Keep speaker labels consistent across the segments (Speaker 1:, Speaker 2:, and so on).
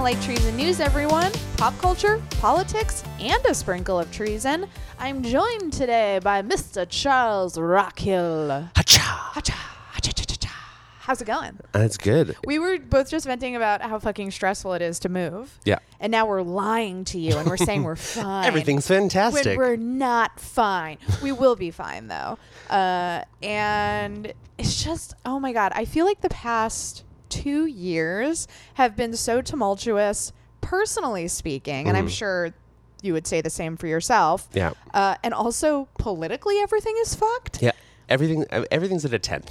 Speaker 1: To Light Treason News, everyone. Pop culture, politics, and a sprinkle of treason. I'm joined today by Mr. Charles Rockhill.
Speaker 2: Hacha.
Speaker 1: Hacha, hacha, cha, cha, cha. How's it going?
Speaker 2: That's good.
Speaker 1: We were both just venting about how fucking stressful it is to move.
Speaker 2: Yeah.
Speaker 1: And now we're lying to you and we're saying we're fine.
Speaker 2: Everything's
Speaker 1: when
Speaker 2: fantastic.
Speaker 1: we're not fine. We will be fine though. Uh, and it's just, oh my God. I feel like the past two years have been so tumultuous, personally speaking, and I'm
Speaker 2: Mhm.
Speaker 1: sure you would say the same for yourself.
Speaker 2: yeah.
Speaker 1: Uh, and also politically, everything is fucked.
Speaker 2: Yeah. Everything. uh, Everything's at a ten.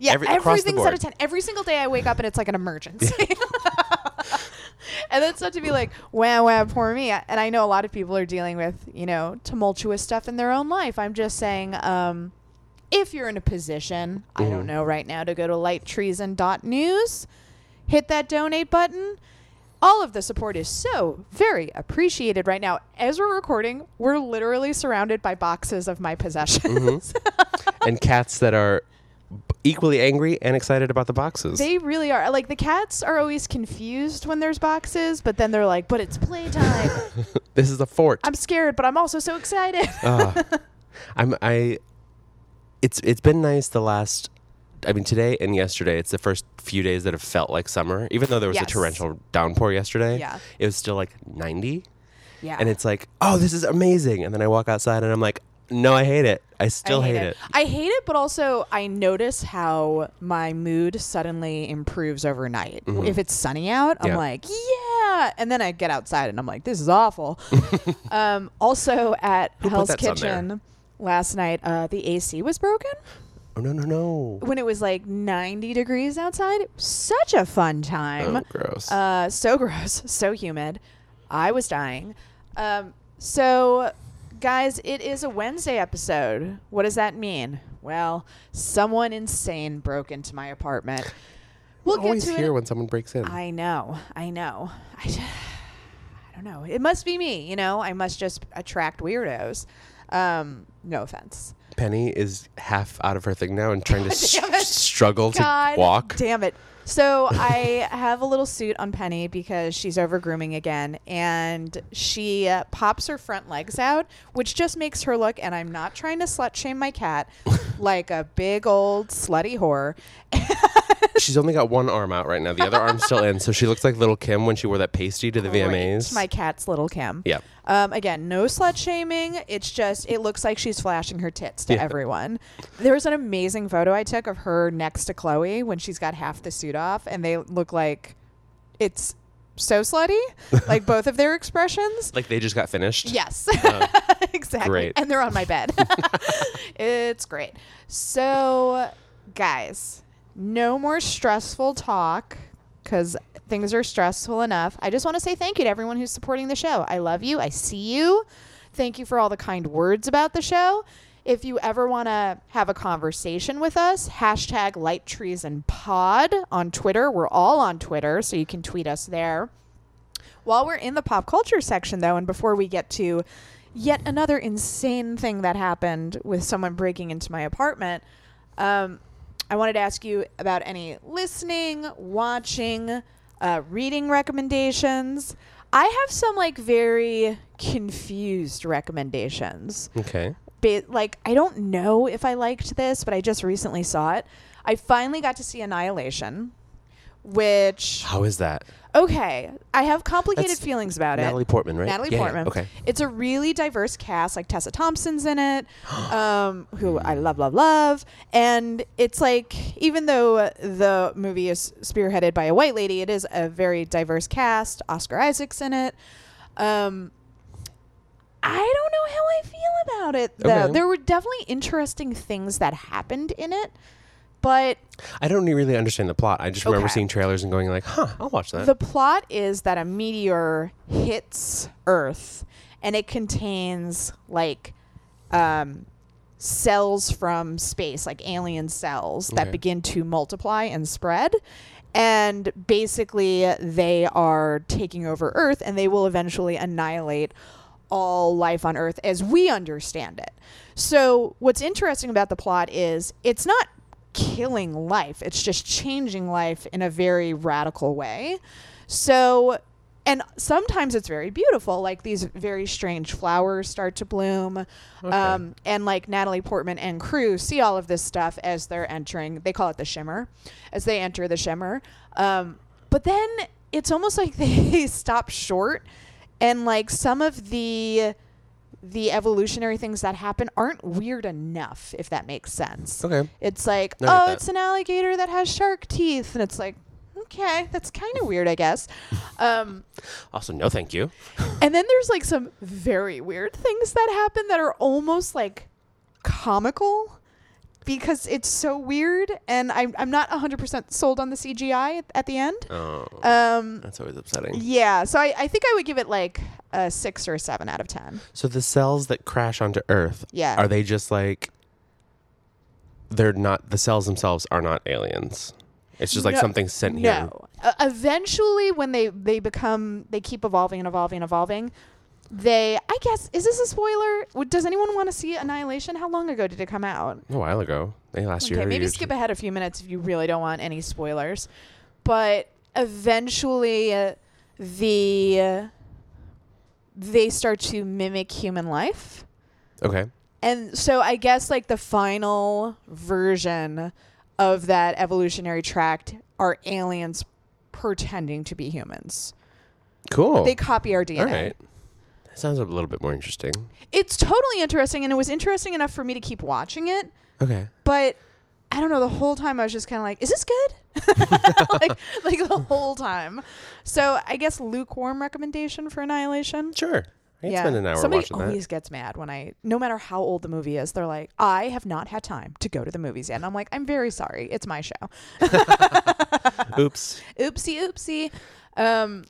Speaker 1: Yeah,
Speaker 2: Every-
Speaker 1: everything's of
Speaker 2: board.
Speaker 1: 10. Every single day I wake up and it's like an emergency. and that's not to be like, wow, wow, poor me. And I know a lot of people are dealing with, you know, tumultuous stuff in their own life. I'm just saying, um, if you're in a position, I don't
Speaker 2: Mhm.
Speaker 1: know right now, to go to lighttreason.news, hit that donate button. All of the support is so very appreciated right now. As we're recording, we're literally surrounded by boxes of my possessions.
Speaker 2: and cats that are equally angry and excited about the boxes.
Speaker 1: They really are. Like the cats are always confused when there's boxes, but then they're like, "But it's playtime."
Speaker 2: this is a fort.
Speaker 1: I'm scared, but I'm also so excited.
Speaker 2: Ah. I'm. I. It's. It's been nice the last. I mean, today and yesterday. It's the first few days that have felt like summer, even though there was
Speaker 1: Yes.
Speaker 2: a torrential downpour yesterday.
Speaker 1: Yeah.
Speaker 2: It was still like 90,
Speaker 1: yeah.
Speaker 2: and it's like, oh, this is amazing. And then I walk outside, and I'm like, no, I hate it. I still
Speaker 1: I
Speaker 2: hate, it.
Speaker 1: I hate it, but also I notice how my mood suddenly improves overnight.
Speaker 2: Mhm.
Speaker 1: If it's sunny out, I'm
Speaker 2: Yeah.
Speaker 1: like, yeah. And then I get outside and I'm like, this is awful. um, also at
Speaker 2: Who
Speaker 1: Hell's
Speaker 2: that sun there?
Speaker 1: Kitchen last night, uh, the AC was broken
Speaker 2: Oh no, no, no.
Speaker 1: when it was like 90 degrees outside. Such a fun time.
Speaker 2: Oh, gross.
Speaker 1: Uh, so gross, so humid. I was dying. Um, so, guys, it is a Wednesday episode. What does that mean? Well, someone insane broke into my apartment. We'll get
Speaker 2: always
Speaker 1: to
Speaker 2: here
Speaker 1: it.
Speaker 2: when someone breaks in.
Speaker 1: I know, I know. I, just, I don't know. It must be me. You know, I must just attract weirdos. Um, no offense.
Speaker 2: Penny is half out of her thing now and trying to s- struggle
Speaker 1: God
Speaker 2: to walk.
Speaker 1: Damn it. So I have a little suit on Penny because she's over grooming again, and she uh, pops her front legs out, which just makes her look. And I'm not trying to slut shame my cat, like a big old slutty whore.
Speaker 2: She's only got one arm out right now. The other arm's still in, so she looks like Lil' Kim when she wore that pasty to the
Speaker 1: Great.
Speaker 2: VMAs.
Speaker 1: My cat's Lil' Kim.
Speaker 2: yeah.
Speaker 1: Um, again, no slut shaming. It's just it looks like she's flashing her tits to
Speaker 2: Yeah.
Speaker 1: everyone. There was an amazing photo I took of her next to Chloe when she's got half the suit off, and they look like it's so slutty. like both of their expressions.
Speaker 2: Like they just got finished.
Speaker 1: Yes,
Speaker 2: Oh,
Speaker 1: exactly.
Speaker 2: great.
Speaker 1: And they're on my bed. it's great. So, guys, no more stressful talk because things are stressful enough. I just want to say thank you to everyone who's supporting the show. I love you. I see you. Thank you for all the kind words about the show. If you ever want to have a conversation with us, hashtag Light Treason Pod on Twitter. We're all on Twitter, so you can tweet us there. While we're in the pop culture section, though, and before we get to yet another insane thing that happened with someone breaking into my apartment, um, I wanted to ask you about any listening, watching, uh, reading recommendations. I have some like very confused recommendations.
Speaker 2: Okay.
Speaker 1: Ba- like, I don't know if I liked this, but I just recently saw it. I finally got to see Annihilation, which
Speaker 2: How is that?
Speaker 1: Okay, I have complicated
Speaker 2: That's
Speaker 1: feelings about it.
Speaker 2: Natalie
Speaker 1: it.
Speaker 2: Portman, right?
Speaker 1: Natalie
Speaker 2: yeah,
Speaker 1: Portman.
Speaker 2: Okay.
Speaker 1: It's a really diverse cast. Like Tessa Thompson's in it, um, who I love, love, love. And it's like, even though the movie is spearheaded by a white lady, it is a very diverse cast. Oscar Isaac's in it. Um, I don't know how I feel about it though.
Speaker 2: Okay.
Speaker 1: There were definitely interesting things that happened in it, but
Speaker 2: I don't really understand the plot. I just remember
Speaker 1: Okay.
Speaker 2: seeing trailers and going like, "Huh, I'll watch that."
Speaker 1: The plot is that a meteor hits Earth and it contains like um, cells from space, like alien cells that
Speaker 2: Okay.
Speaker 1: begin to multiply and spread. And basically, they are taking over Earth and they will eventually annihilate all life on Earth as we understand it. So, what's interesting about the plot is it's not killing life, it's just changing life in a very radical way. So, and sometimes it's very beautiful. Like these very strange flowers start to bloom. Um, and like Natalie Portman and crew see all of this stuff as they're entering. They call it the shimmer, as they enter the shimmer. Um, but then it's almost like they stop short, and like some of the the evolutionary things that happen aren't weird enough, if that makes sense.
Speaker 2: Okay.
Speaker 1: It's like,
Speaker 2: I
Speaker 1: oh, it's an alligator that has shark teeth, and it's like, okay, that's kind of weird, I guess. Um,
Speaker 2: Also, no, thank you.
Speaker 1: and then there's like some very weird things that happen that are almost like comical because it's so weird, and I'm I'm not 100% sold on the CGI at, at the end.
Speaker 2: Oh,
Speaker 1: Um,
Speaker 2: that's always upsetting.
Speaker 1: yeah, so I, I think I would give it like a six or a seven out of ten.
Speaker 2: So the cells that crash onto Earth,
Speaker 1: Yeah.
Speaker 2: are they just like they're not the cells themselves are not aliens? It's just like
Speaker 1: No.
Speaker 2: something sent here.
Speaker 1: No. Uh, eventually, when they they become, they keep evolving and evolving and evolving. They, I guess, is this a spoiler? Would- Does anyone want to see Annihilation? How long ago did it come out?
Speaker 2: A while ago, I think last
Speaker 1: Okay,
Speaker 2: year.
Speaker 1: maybe
Speaker 2: you-
Speaker 1: skip ahead a few minutes if you really don't want any spoilers. But eventually, uh, the uh, they start to mimic human life.
Speaker 2: Okay.
Speaker 1: And so I guess like the final version of that evolutionary tract are aliens pretending to be humans.
Speaker 2: Cool.
Speaker 1: They copy our DNA.
Speaker 2: All right. That sounds a little bit more interesting.
Speaker 1: It's totally interesting and it was interesting enough for me to keep watching it,
Speaker 2: Okay.
Speaker 1: but I don't know, the whole time I was just kind of like, is this good? like like the whole time. So I guess lukewarm recommendation for Annihilation.
Speaker 2: Sure. I can spend an hour
Speaker 1: Somebody
Speaker 2: watching that.
Speaker 1: always gets mad when I, no matter how old the movie is, they're like, I have not had time to go to the movies yet. And I'm like, I'm very sorry. It's my show.
Speaker 2: Oops.
Speaker 1: Oopsie, oopsie. Um,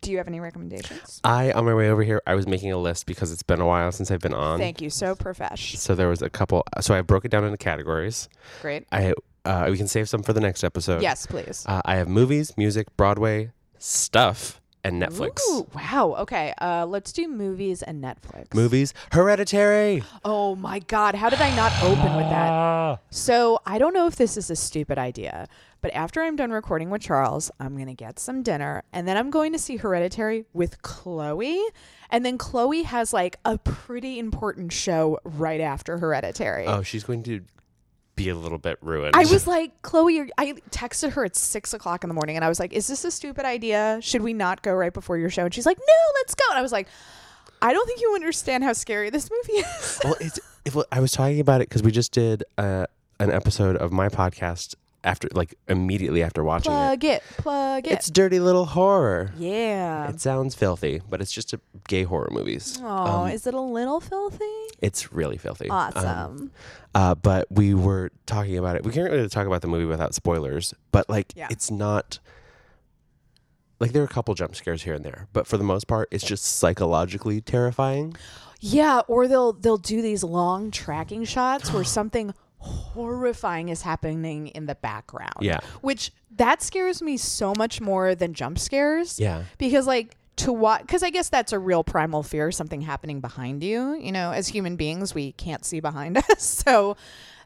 Speaker 1: do you have any recommendations?
Speaker 2: I on my way over here, I was making a list because it's been a while since I've been on.
Speaker 1: Thank you. So profesh.
Speaker 2: So there was a couple. So I broke it down into categories.
Speaker 1: Great.
Speaker 2: I uh, we can save some for the next episode.
Speaker 1: Yes, please.
Speaker 2: Uh, I have movies, music, Broadway, stuff, and Netflix.
Speaker 1: Ooh, wow. Okay. Uh, let's do movies and Netflix.
Speaker 2: Movies, Hereditary.
Speaker 1: Oh my God. How did I not open with that? So I don't know if this is a stupid idea, but after I'm done recording with Charles, I'm going to get some dinner and then I'm going to see Hereditary with Chloe. And then Chloe has like a pretty important show right after Hereditary.
Speaker 2: Oh, she's going to be a little bit ruined.
Speaker 1: I was like, Chloe, I texted her at six o'clock in the morning and I was like, is this a stupid idea? Should we not go right before your show? And she's like, no, let's go. And I was like, I don't think you understand how scary this movie is.
Speaker 2: well, it's. If, I was talking about it because we just did uh, an episode of my podcast after, like, immediately after watching it.
Speaker 1: plug it, plug it.
Speaker 2: It's dirty little horror.
Speaker 1: yeah.
Speaker 2: It sounds filthy, but it's just a gay horror movies.
Speaker 1: Oh,
Speaker 2: Um,
Speaker 1: is it a little filthy?
Speaker 2: It's really filthy. Um,
Speaker 1: Awesome.
Speaker 2: uh, but we were talking about it. We can't really talk about the movie without spoilers, but like
Speaker 1: Yeah.
Speaker 2: it's not like there are a couple jump scares here and there, but for the most part, it's just psychologically terrifying.
Speaker 1: yeah, or they'll they'll do these long tracking shots where something horrifying is happening in the background.
Speaker 2: Yeah.
Speaker 1: Which that scares me so much more than jump scares.
Speaker 2: Yeah.
Speaker 1: because like to watch because i guess that's a real primal fear something happening behind you you know as human beings we can't see behind us so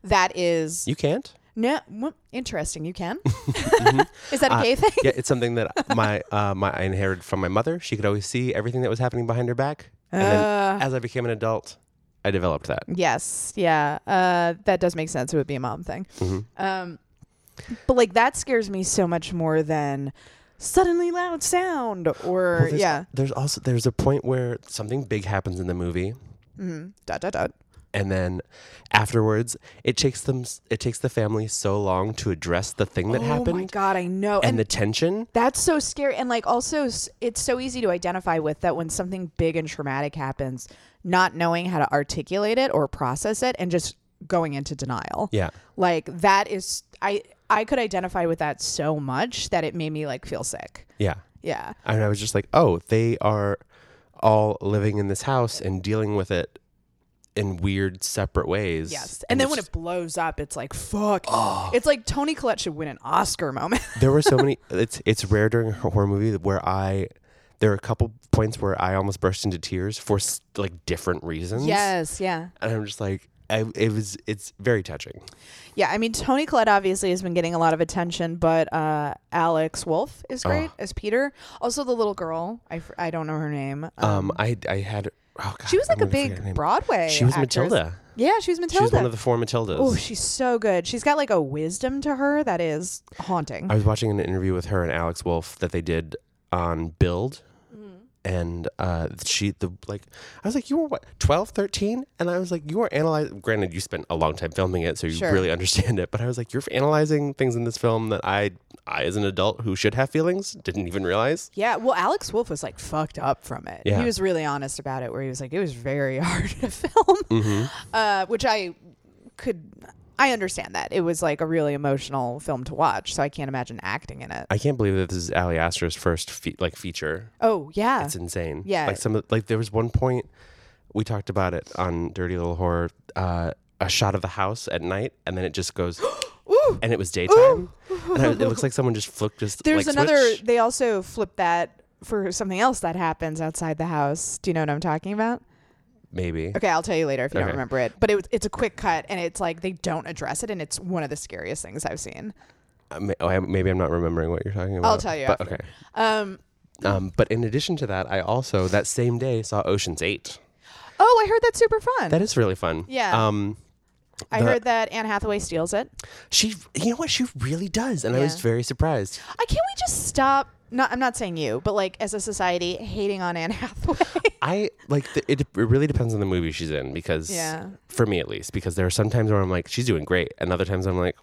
Speaker 1: that is
Speaker 2: You can't?
Speaker 1: no well, interesting you can is that a
Speaker 2: Uh,
Speaker 1: gay thing
Speaker 2: yeah, it's something that my uh, my I inherited from my mother. She could always see everything that was happening behind her back. And
Speaker 1: Uh.
Speaker 2: then as I became an adult, I developed that.
Speaker 1: yes. Yeah. Uh that does make sense. It would be a mom thing.
Speaker 2: Mhm.
Speaker 1: um but like that scares me so much more than suddenly loud sound or
Speaker 2: Well, there's,
Speaker 1: yeah.
Speaker 2: There's also there's a point where something big happens in the movie,
Speaker 1: mm-hmm. dot dot dot
Speaker 2: and then afterwards, it takes them it takes the family so long to address the thing that happened.
Speaker 1: oh my god i know
Speaker 2: and, the tension.
Speaker 1: That's so scary. And like also it's so easy to identify with that when something big and traumatic happens, not knowing how to articulate it or process it and just going into denial.
Speaker 2: Yeah.
Speaker 1: Like that is I I could identify with that so much that it made me like feel sick.
Speaker 2: Yeah.
Speaker 1: Yeah.
Speaker 2: And I was just like, oh, they are all living in this house and dealing with it in weird separate ways.
Speaker 1: Yes. And then when it blows up, it's like fuck. It's like Toni Collette should win an Oscar moment.
Speaker 2: there were so many it's it's rare during a horror movie where I there are a couple points where I almost burst into tears for like different reasons.
Speaker 1: yes, yeah.
Speaker 2: And I'm just like I, it was it's very touching.
Speaker 1: Yeah, I mean Toni Collette obviously has been getting a lot of attention, but uh, Alex Wolff is great
Speaker 2: Oh.
Speaker 1: as Peter. Also, the little girl, I, I don't know her name.
Speaker 2: Um, I I had oh God,
Speaker 1: she was
Speaker 2: I'm
Speaker 1: like a
Speaker 2: forget her
Speaker 1: big. Broadway.
Speaker 2: She was
Speaker 1: actress.
Speaker 2: Matilda.
Speaker 1: Yeah, she was
Speaker 2: She
Speaker 1: Matilda.
Speaker 2: was one of the four Matildas.
Speaker 1: oh, she's so good. She's got like a wisdom to her that is haunting.
Speaker 2: I was watching an interview with her and Alex Wolff that they did on Build. And uh, she, the like, I was like, you were what, 12, 13? And I was like, you were analyzing. Granted, you spent a long time filming it, so you
Speaker 1: Sure.
Speaker 2: really understand it. But I was like, you're analyzing things in this film that I, I as an adult who should have feelings, didn't even realize.
Speaker 1: Yeah, well, Alex Wolff was like fucked up from it.
Speaker 2: Yeah.
Speaker 1: He was really honest about it, where he was like, it was very hard to film,
Speaker 2: Mm-hmm.
Speaker 1: uh, which I could, I understand that. It was like a really emotional film to watch, so I can't imagine acting in it.
Speaker 2: I can't believe that this is Ari Aster's first fe- like feature.
Speaker 1: Oh, yeah.
Speaker 2: It's insane.
Speaker 1: Yeah.
Speaker 2: Like some of like there was one point we talked about it on Dirty Little Horror, uh, a shot of the house at night, and then it just goes, and it was daytime, and I- it looks like someone just flipped just.
Speaker 1: There's
Speaker 2: like,
Speaker 1: another,
Speaker 2: switch.
Speaker 1: they also flip that for something else that happens outside the house. Do you know what I'm talking about?
Speaker 2: Maybe.
Speaker 1: Okay, I'll tell you later if you don't remember it. But it, was- it's a quick cut, and it's like they don't address it, and it's one of the scariest things I've seen.
Speaker 2: Uh, may- oh, I- maybe I'm not remembering what you're talking about.
Speaker 1: I'll tell you
Speaker 2: But okay.
Speaker 1: Um,
Speaker 2: Um, but in addition to that, I also that same day saw Ocean's Eight.
Speaker 1: oh, I heard that's super fun.
Speaker 2: That is really fun.
Speaker 1: Yeah.
Speaker 2: Um,
Speaker 1: I
Speaker 2: the-
Speaker 1: heard that Anne Hathaway steals it.
Speaker 2: she, you know what, she really does, and I was very surprised.
Speaker 1: I can't we just stop? Not, I'm not saying you, but like as a society, hating on Anne Hathaway.
Speaker 2: I like the, it. It really depends on the movie she's in because,
Speaker 1: Yeah.
Speaker 2: for me at least, because there are some times where I'm like, she's doing great, and other times I'm like,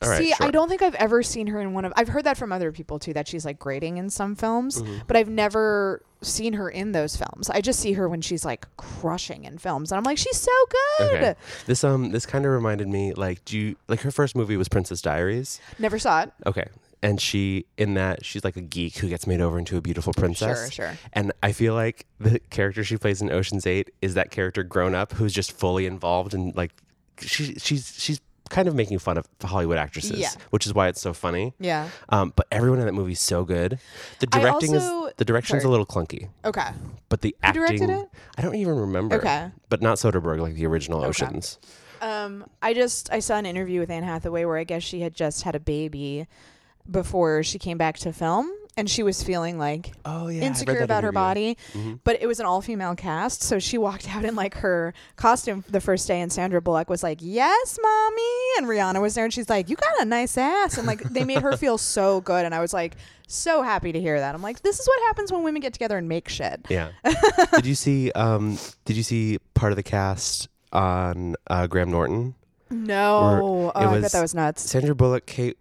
Speaker 2: all right,
Speaker 1: See,
Speaker 2: sure.
Speaker 1: I don't think I've ever seen her in one of. I've heard that from other people too, that she's like grating in some films,
Speaker 2: Mm-hmm.
Speaker 1: but I've never seen her in those films. I just see her when she's like crushing in films, and I'm like, she's so good.
Speaker 2: Okay. This um this kind of reminded me like do you like her first movie was Princess Diaries.
Speaker 1: Never saw it.
Speaker 2: Okay. And she in that she's like a geek who gets made over into a beautiful princess.
Speaker 1: Sure, sure.
Speaker 2: And I feel like the character she plays in Ocean's 8 is that character grown up who's just fully involved and like she she's she's kind of making fun of Hollywood actresses,
Speaker 1: Yeah.
Speaker 2: which is why it's so funny.
Speaker 1: Yeah.
Speaker 2: Um, but everyone in that movie is so good. The directing
Speaker 1: also-
Speaker 2: is the direction's
Speaker 1: sorry.
Speaker 2: a little clunky,
Speaker 1: Okay.
Speaker 2: but the
Speaker 1: Who
Speaker 2: acting
Speaker 1: directed it?
Speaker 2: I don't even remember.
Speaker 1: Okay.
Speaker 2: But not Soderbergh like the original
Speaker 1: Okay.
Speaker 2: Oceans.
Speaker 1: Um, I just I saw an interview with Anne Hathaway where I guess she had just had a baby before she came back to film, and she was feeling like
Speaker 2: Oh yeah.
Speaker 1: insecure about her body.
Speaker 2: Mm-hmm.
Speaker 1: But it was an all female cast, so she walked out in like her costume the first day, and Sandra Bullock was like, "Yes, mommy," and Rihanna was there, and she's like, "You got a nice ass," and like they made her feel so good, and I was like so happy to hear that. I'm like, this is what happens when women get together and make shit.
Speaker 2: Yeah. did you see um did you see part of the cast on uh, Graham Norton?
Speaker 1: No, oh,
Speaker 2: it
Speaker 1: I bet that was nuts.
Speaker 2: Sandra Bullock, Cate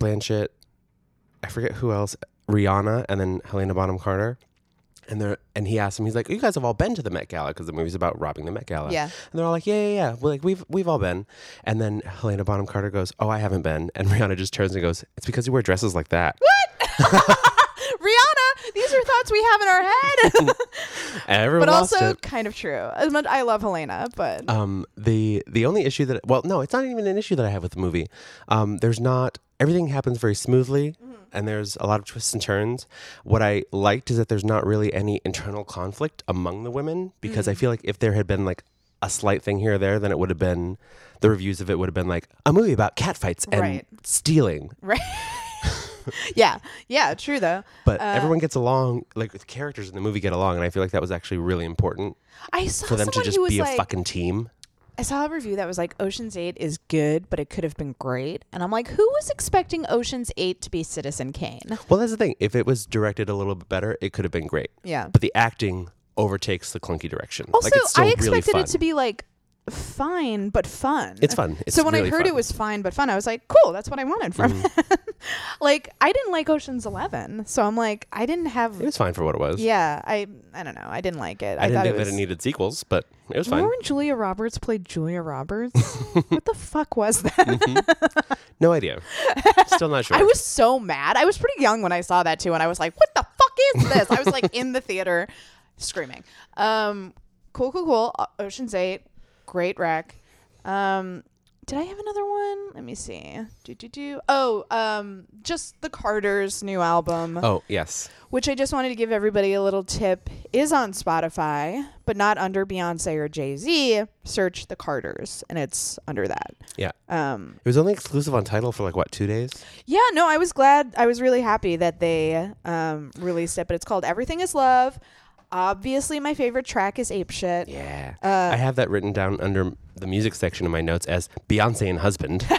Speaker 2: Blanchett, I forget who else, Rihanna, and then Helena Bonham Carter. And they're and he asked them, he's like, "You guys have all been to the Met Gala because the movie's about robbing the Met Gala."
Speaker 1: Yeah.
Speaker 2: And they're all like, "Yeah, yeah, yeah." Well, like we've we've all been. And then Helena Bonham Carter goes, "Oh, I haven't been." And Rihanna just turns and goes, "It's because you wear dresses like that." What?
Speaker 1: Rihanna, these are thoughts we have in our head,
Speaker 2: everyone
Speaker 1: but also
Speaker 2: it.
Speaker 1: kind of true. As much I love Helena, but
Speaker 2: Um, the the only issue that well, no, it's not even an issue that I have with the movie. Um, there's not everything happens very smoothly, and there's a lot of twists and turns. What I liked is that there's not really any internal conflict among the women because I feel like if there had been like a slight thing here or there, then it would have been the reviews of it would have been like a movie about catfights and
Speaker 1: Right.
Speaker 2: stealing.
Speaker 1: right. yeah, yeah, true though.
Speaker 2: But
Speaker 1: Uh,
Speaker 2: everyone gets along, like the characters in the movie get along, and I feel like that was actually really important
Speaker 1: I saw
Speaker 2: for them to just be a
Speaker 1: like,
Speaker 2: fucking team.
Speaker 1: I saw a review that was like Ocean's 8 is good, but it could have been great. And I'm like, who was expecting Ocean's 8 to be Citizen Kane?
Speaker 2: Well, that's the thing. If it was directed a little bit better, it could have been great.
Speaker 1: Yeah.
Speaker 2: But the acting overtakes the clunky direction.
Speaker 1: Also,
Speaker 2: like it's still
Speaker 1: I
Speaker 2: really
Speaker 1: expected
Speaker 2: fun.
Speaker 1: it to be like fine but fun.
Speaker 2: It's fun. It's
Speaker 1: so when
Speaker 2: really
Speaker 1: I heard
Speaker 2: fun.
Speaker 1: it was fine but fun, I was like, cool, that's what I wanted from
Speaker 2: Mm-hmm.
Speaker 1: it. like I didn't like Ocean's 11, so I'm like I didn't have
Speaker 2: It was fine for what it was.
Speaker 1: Yeah, I I don't know. I didn't like it.
Speaker 2: I, didn't
Speaker 1: thought
Speaker 2: think
Speaker 1: it was
Speaker 2: that it needed sequels, but it was fine.
Speaker 1: Remember when Julia Roberts played Julia Roberts? what the fuck was that?
Speaker 2: No idea. Still not sure.
Speaker 1: I was so mad. I was pretty young when I saw that too, and I was like, "What the fuck is this?" I was like in the theater, screaming. Um, cool, cool, cool. Ocean's Eight, great wreck. Um, did I have another one? Let me see. Do do do. Oh, um, just the Carters' new album,
Speaker 2: Oh yes,
Speaker 1: which I just wanted to give everybody a little tip, is on Spotify, but not under Beyonce or Jay Z. Search the Carters, and it's under that.
Speaker 2: yeah.
Speaker 1: Um,
Speaker 2: It was only exclusive on Tidal for like what two days?
Speaker 1: yeah, no, I was glad. I was really happy that they um released it. But it's called Everything Is Love. Obviously, my favorite track is Ape Shit.
Speaker 2: Yeah,
Speaker 1: Uh,
Speaker 2: I have that written down under the music section of my notes as Beyonce and husband.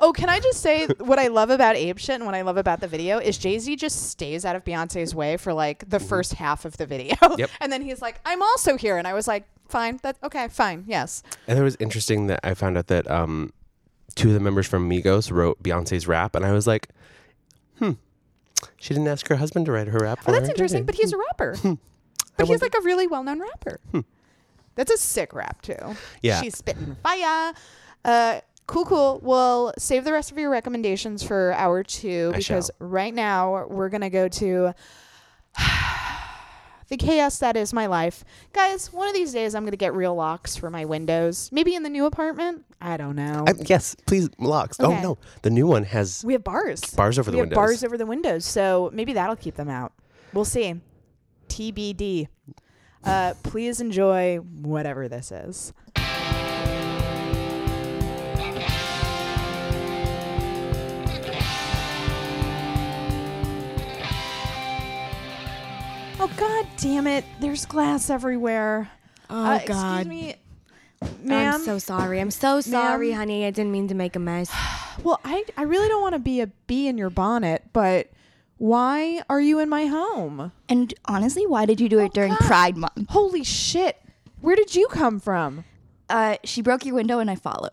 Speaker 1: Oh, can I just say what I love about Ape Shit and what I love about the video is Jay Z just stays out of Beyonce's way for like the first half of the video.
Speaker 2: Yep.
Speaker 1: and then he's like, I'm also here. And I was like, fine. That okay, fine. Yes.
Speaker 2: And it was interesting that I found out that um, two of the members from Migos wrote Beyonce's rap, and I was like, hmm, she didn't ask her husband to write her rap for
Speaker 1: Oh, that's
Speaker 2: did
Speaker 1: interesting. But he's a rapper.
Speaker 2: I
Speaker 1: but he's like a really well known rapper. That's a sick rap too.
Speaker 2: Yeah.
Speaker 1: She's spitting fire. Uh Cool, cool. Well, save the rest of your recommendations for hour two
Speaker 2: I
Speaker 1: because
Speaker 2: shall.
Speaker 1: right now we're gonna go to the chaos that is my life. Guys, one of these days I'm going to get real locks for my windows. Maybe in the new apartment. I don't know.
Speaker 2: I, yes, please locks.
Speaker 1: Okay.
Speaker 2: Oh no, the new one has
Speaker 1: we have bars.
Speaker 2: bars over
Speaker 1: we
Speaker 2: the
Speaker 1: have
Speaker 2: windows.
Speaker 1: bars over the windows. So maybe that'll keep them out. We'll see. TBD. Uh, please enjoy whatever this is. Oh god damn it. There's glass everywhere.
Speaker 3: Oh
Speaker 1: Uh,
Speaker 3: God.
Speaker 1: Excuse me. Ma'am.
Speaker 3: I'm so sorry. I'm so sorry, honey. I didn't mean to make a mess.
Speaker 1: well, I I really don't want to be a bee in your bonnet, but why are you in my home?
Speaker 4: And honestly, why did you do it during
Speaker 1: Oh, God.
Speaker 4: Pride Month?
Speaker 1: Holy shit. Where did you come from?
Speaker 4: Uh, she broke your window and I followed.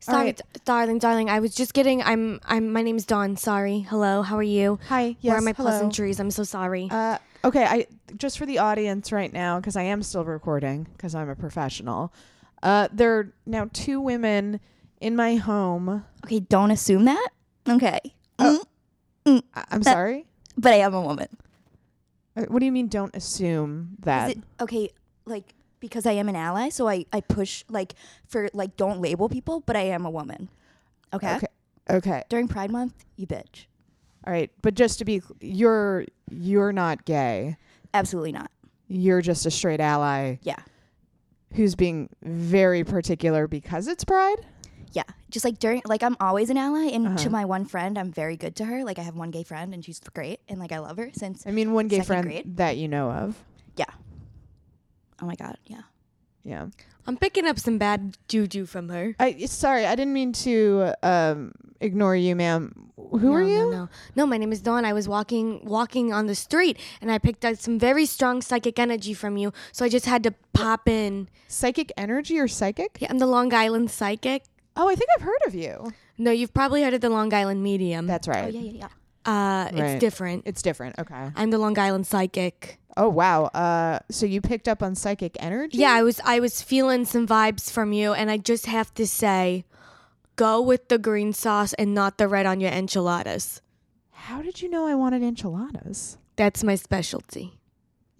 Speaker 3: Sorry,
Speaker 1: right.
Speaker 3: d- darling, darling. I was just getting. I'm. I'm. My name's Dawn. Sorry. Hello. How are you?
Speaker 1: Hi. Yes.
Speaker 3: Where are
Speaker 1: yes,
Speaker 3: my
Speaker 1: hello.
Speaker 3: pleasantries? I'm so sorry.
Speaker 1: Uh, okay, I just for the audience right now because I am still recording because I'm a professional. Uh, there are now two women in my home.
Speaker 4: Okay, don't assume that. Okay.
Speaker 1: Oh.
Speaker 4: Mm,
Speaker 1: I- I'm
Speaker 4: That-
Speaker 1: sorry.
Speaker 4: but I am a woman.
Speaker 1: Uh, What do you mean? Don't assume that?
Speaker 4: it okay? Like because I am an ally, so I I push like for like don't label people, but I am a woman. Okay.
Speaker 1: Okay. Okay.
Speaker 4: During Pride Month, you bitch.
Speaker 1: All right. But just to be, you're you're not gay.
Speaker 4: Absolutely not.
Speaker 1: You're just a straight ally
Speaker 4: Yeah.
Speaker 1: who's being very particular because it's Pride.
Speaker 4: Yeah. Just like during like I'm always an ally, and
Speaker 1: Uh-huh.
Speaker 4: to my one friend, I'm very good to her. Like I have one gay friend, and she's great, and like I love her since.
Speaker 1: I mean, one gay friend
Speaker 4: grade?
Speaker 1: that you know of. Yeah.
Speaker 4: Oh my god. Yeah.
Speaker 1: Yeah.
Speaker 3: I'm picking up some bad juju from her.
Speaker 1: I sorry, I didn't mean to um, ignore you, ma'am. Who are
Speaker 3: No,
Speaker 1: you?
Speaker 3: No, no, no. My name is Dawn. I was walking, walking on the street, and I picked up some very strong psychic energy from you. So I just had to pop in.
Speaker 1: Psychic energy or psychic?
Speaker 3: Yeah, I'm the Long Island psychic.
Speaker 1: Oh, I think I've heard of you.
Speaker 3: No, you've probably heard of the Long Island medium.
Speaker 1: That's right.
Speaker 4: Oh yeah, yeah, yeah.
Speaker 3: uh,
Speaker 1: Right.
Speaker 3: it's different.
Speaker 1: It's different. Okay.
Speaker 3: I'm the Long Island psychic.
Speaker 1: Oh wow. Uh, so you picked up on psychic energy?
Speaker 3: Yeah, I was I was feeling some vibes from you, and I just have to say, go with the green sauce and not the red on your enchiladas.
Speaker 1: How did you know I wanted enchiladas?
Speaker 3: That's my specialty.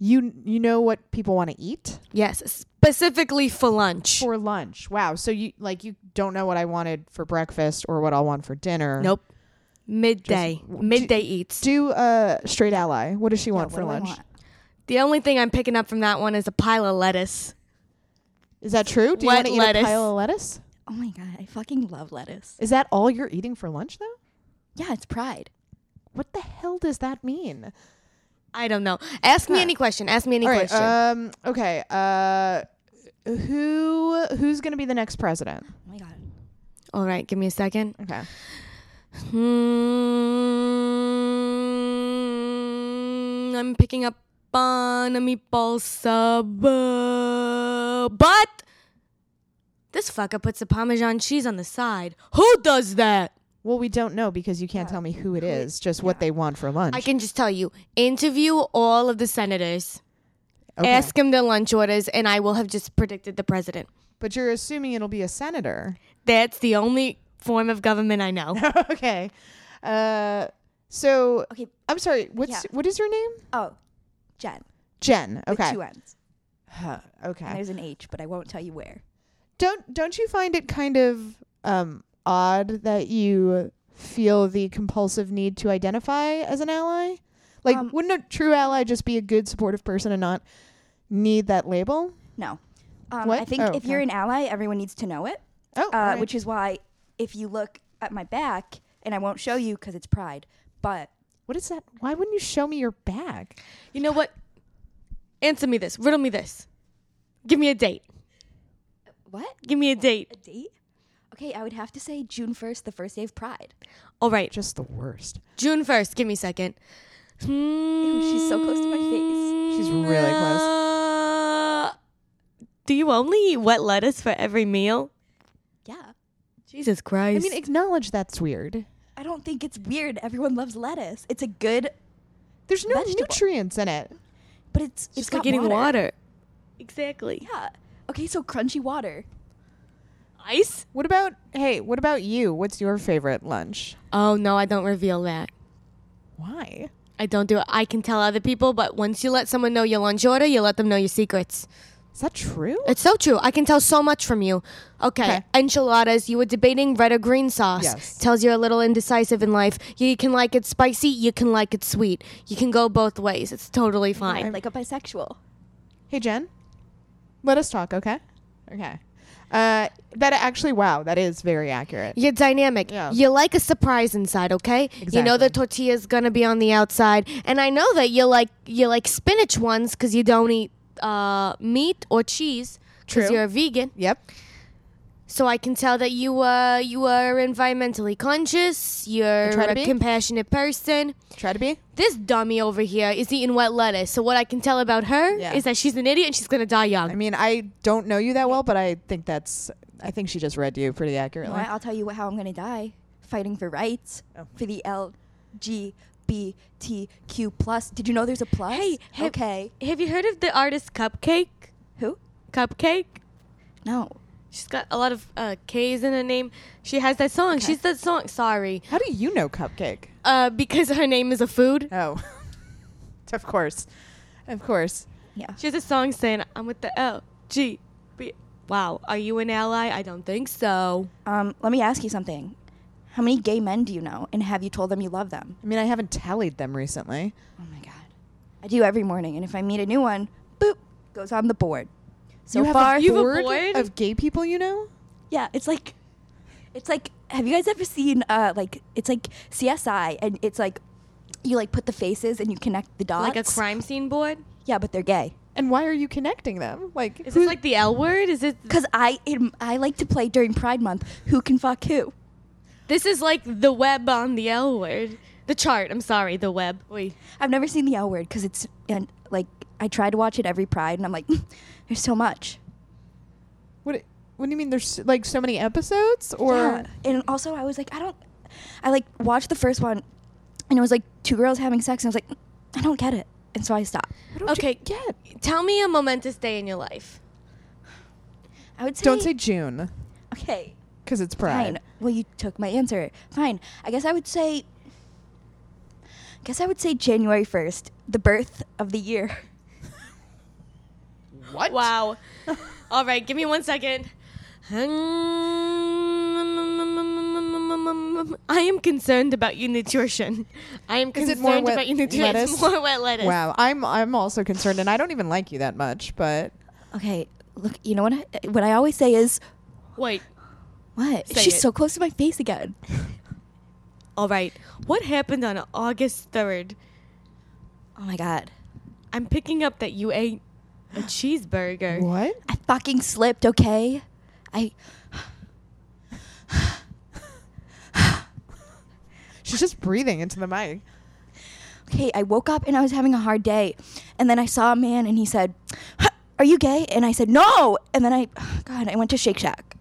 Speaker 1: You you know what people want to eat
Speaker 3: Yes, specifically for lunch.
Speaker 1: for lunch. Wow. So you like you don't know what I wanted for breakfast or what I'll want for dinner.
Speaker 3: Nope. Midday.
Speaker 1: Just-
Speaker 3: Midday eats.
Speaker 1: Do uh straight ally. What does she want
Speaker 4: Yeah,
Speaker 1: for
Speaker 4: what do I
Speaker 1: lunch?
Speaker 4: want?
Speaker 3: The only thing I'm picking up from that one is a pile of lettuce.
Speaker 1: Is that true? Do you want to eat a pile of lettuce?
Speaker 4: Oh my god, I fucking love lettuce.
Speaker 1: Is that all you're eating for lunch though?
Speaker 4: Yeah, it's Pride.
Speaker 1: What the hell does that mean?
Speaker 3: I don't know. Ask me any question. Ask me any
Speaker 1: All right.
Speaker 3: question.
Speaker 1: Um. Okay. Uh. Who Who's gonna be the next president?
Speaker 4: Oh my god.
Speaker 3: All right, give me a second.
Speaker 1: Okay.
Speaker 3: Hmm, I'm picking up on a meatball sub. uh, But this fucker puts the Parmesan cheese on the side. Who does that?
Speaker 1: Well, we don't know because you can't tell me who it is. Just what they want for lunch.
Speaker 3: I can just tell you interview all of the senators,
Speaker 1: Okay.
Speaker 3: ask him the lunch orders, and I will have just predicted the president.
Speaker 1: But you're assuming it'll be a senator.
Speaker 3: That's the only form of government I know.
Speaker 1: okay. Uh. So
Speaker 4: Okay.
Speaker 1: I'm sorry. What's
Speaker 4: Yeah.
Speaker 1: what is your name?
Speaker 4: Oh, Jen.
Speaker 1: Jen.
Speaker 4: With
Speaker 1: Okay.
Speaker 4: two N's.
Speaker 1: Huh,
Speaker 4: And
Speaker 1: okay.
Speaker 4: there's an H, but I won't tell you where.
Speaker 1: don't don't you find it kind of um, odd that you feel the compulsive need to identify as an ally? Like,
Speaker 4: Um,
Speaker 1: wouldn't a true ally just be a good supportive person and not need that label?
Speaker 4: No. Um,
Speaker 1: What?
Speaker 4: I think
Speaker 1: Oh,
Speaker 4: if you're an ally, everyone needs to know it.
Speaker 1: Oh,
Speaker 4: uh,
Speaker 1: alright.
Speaker 4: which is why if you look at my back, and I won't show you because it's pride, but
Speaker 1: what is that? Why wouldn't you show me your bag?
Speaker 3: You know what? Answer me this. Riddle me this. Give me a date.
Speaker 4: what?
Speaker 3: Give me a date.
Speaker 4: A date? Okay, I would have to say June 1st, the first day of Pride.
Speaker 3: All right.
Speaker 1: Just the worst.
Speaker 3: June 1st. Give me a second.
Speaker 4: Ew, she's so close to my face.
Speaker 1: She's really close.
Speaker 3: Uh, do you only eat wet lettuce for every meal?
Speaker 4: Yeah.
Speaker 3: Jesus Christ.
Speaker 1: I mean, acknowledge that's weird.
Speaker 4: I don't think it's weird. Everyone loves lettuce. It's a good,
Speaker 1: There's no
Speaker 4: Vegetable.
Speaker 1: nutrients in it.
Speaker 4: but it's
Speaker 3: just
Speaker 4: it's
Speaker 3: like
Speaker 4: got
Speaker 3: eating
Speaker 4: water.
Speaker 3: water. Exactly.
Speaker 4: Yeah. Okay, so crunchy water.
Speaker 3: Ice?
Speaker 1: What about hey? What about you? What's your favorite lunch?
Speaker 3: Oh, no, I don't reveal that.
Speaker 1: Why?
Speaker 3: I don't do it. I can tell other people, but once you let someone know your lunch order, you let them know your secrets.
Speaker 1: Is that true?
Speaker 3: It's so true. I can tell so much from you. Okay,
Speaker 1: Okay.
Speaker 3: enchiladas. You were debating red or green sauce.
Speaker 1: Yes.
Speaker 3: Tells you're a little indecisive in life. You can like it spicy. You can like it sweet. You can go both ways. It's totally fine.
Speaker 4: Like a bisexual.
Speaker 1: Hey Jen, let us talk, okay? Okay. Uh, that actually, wow, that is very accurate.
Speaker 3: You're dynamic.
Speaker 1: Yeah.
Speaker 3: You like a surprise inside, okay? Exactly. You know the tortilla's gonna be on the outside, and I know that you like you like spinach ones because you don't eat uh, meat or cheese because you're a vegan.
Speaker 1: Yep.
Speaker 3: So I can tell that you uh you are environmentally conscious. You're
Speaker 1: try to
Speaker 3: a
Speaker 1: be.
Speaker 3: compassionate person.
Speaker 1: Try to be.
Speaker 3: This dummy over here is eating wet lettuce. So what I can tell about her
Speaker 1: Yeah.
Speaker 3: is that she's an idiot and she's gonna die young.
Speaker 1: I mean, I don't know you that well, but I think that's. I think she just read you pretty
Speaker 4: You know
Speaker 1: accurately.
Speaker 4: I'll tell you how I'm gonna die. Fighting for rights
Speaker 1: Oh.
Speaker 4: for the LGBTQ plus. Did you know there's a plus?
Speaker 3: Hey, have-
Speaker 4: okay.
Speaker 3: Have you heard of the artist CupcakKe?
Speaker 4: Who?
Speaker 3: CupcakKe.
Speaker 4: No.
Speaker 3: She's got a lot of uh, K's in her name. She has that song.
Speaker 4: Okay.
Speaker 3: She's that song. Sorry,
Speaker 1: How do you know CupcakKe?
Speaker 3: uh, because her name is a food.
Speaker 1: Oh, of course, of course.
Speaker 4: Yeah.
Speaker 3: She has a song saying, "I'm with the L G B." Wow, are you an ally? I don't think so.
Speaker 4: Um, let me ask you something. How many gay men do you know, and have you told them you love them?
Speaker 1: I mean, I haven't tallied them recently.
Speaker 4: Oh my god. I do every morning, and if I meet a new one, boop, goes on the board. So
Speaker 1: you have
Speaker 4: far,
Speaker 1: a
Speaker 3: You have a
Speaker 1: board
Speaker 3: board?
Speaker 1: of gay people you know.
Speaker 4: yeah, it's like, it's like. Have you guys ever seen uh like it's like CSI, and it's like, you like put the faces and you connect the dots.
Speaker 3: Like a crime scene board?
Speaker 4: Yeah, but they're gay.
Speaker 1: And why are you connecting them? Like,
Speaker 3: Is
Speaker 1: who-
Speaker 3: this like the L word? Is it?
Speaker 4: Cause I it, I like to play during Pride Month. Who can fuck who?
Speaker 3: This is like the web on the L word. The chart. I'm sorry, the web. Wait.
Speaker 4: I've never seen the L word because it's and like I try to watch it every Pride, and I'm like, there's so much.
Speaker 1: what? What do you mean? There's like so many episodes, or
Speaker 4: Yeah. and also I was like, I don't. I like watched the first one, and it was like two girls having sex, and I was like, I don't get it, and so I stopped.
Speaker 1: What don't
Speaker 3: Okay,
Speaker 1: you get?
Speaker 3: Tell me a momentous day in your life.
Speaker 4: I would say
Speaker 1: Don't say June
Speaker 4: okay.
Speaker 1: because it's Pride.
Speaker 4: Fine. Well, you took my answer. Fine. I guess I would say. I guess I would say January first, the birth of the year.
Speaker 1: What?
Speaker 3: Wow. All right, give me one second. I am concerned about your nutrition. I am
Speaker 1: Is
Speaker 3: concerned
Speaker 1: more wet
Speaker 3: about your nutrition.
Speaker 1: lettuce?
Speaker 3: It's more wet lettuce.
Speaker 1: Wow, I'm I'm also concerned, and I don't even like you that much, but
Speaker 4: Okay. Look, you know what? I, what I always say is,
Speaker 3: Wait.
Speaker 4: what?
Speaker 3: Say
Speaker 4: She's
Speaker 3: it.
Speaker 4: so close to my face again.
Speaker 3: All right. What happened on August 3rd?
Speaker 4: Oh my god.
Speaker 3: I'm picking up that you ate a cheeseburger.
Speaker 1: what?
Speaker 4: I fucking slipped. Okay. I.
Speaker 1: She's just breathing into the mic.
Speaker 4: Okay, I woke up and I was having a hard day. And then I saw a man and he said, Are you gay? And I said, No. And then I, God, I went to Shake Shack.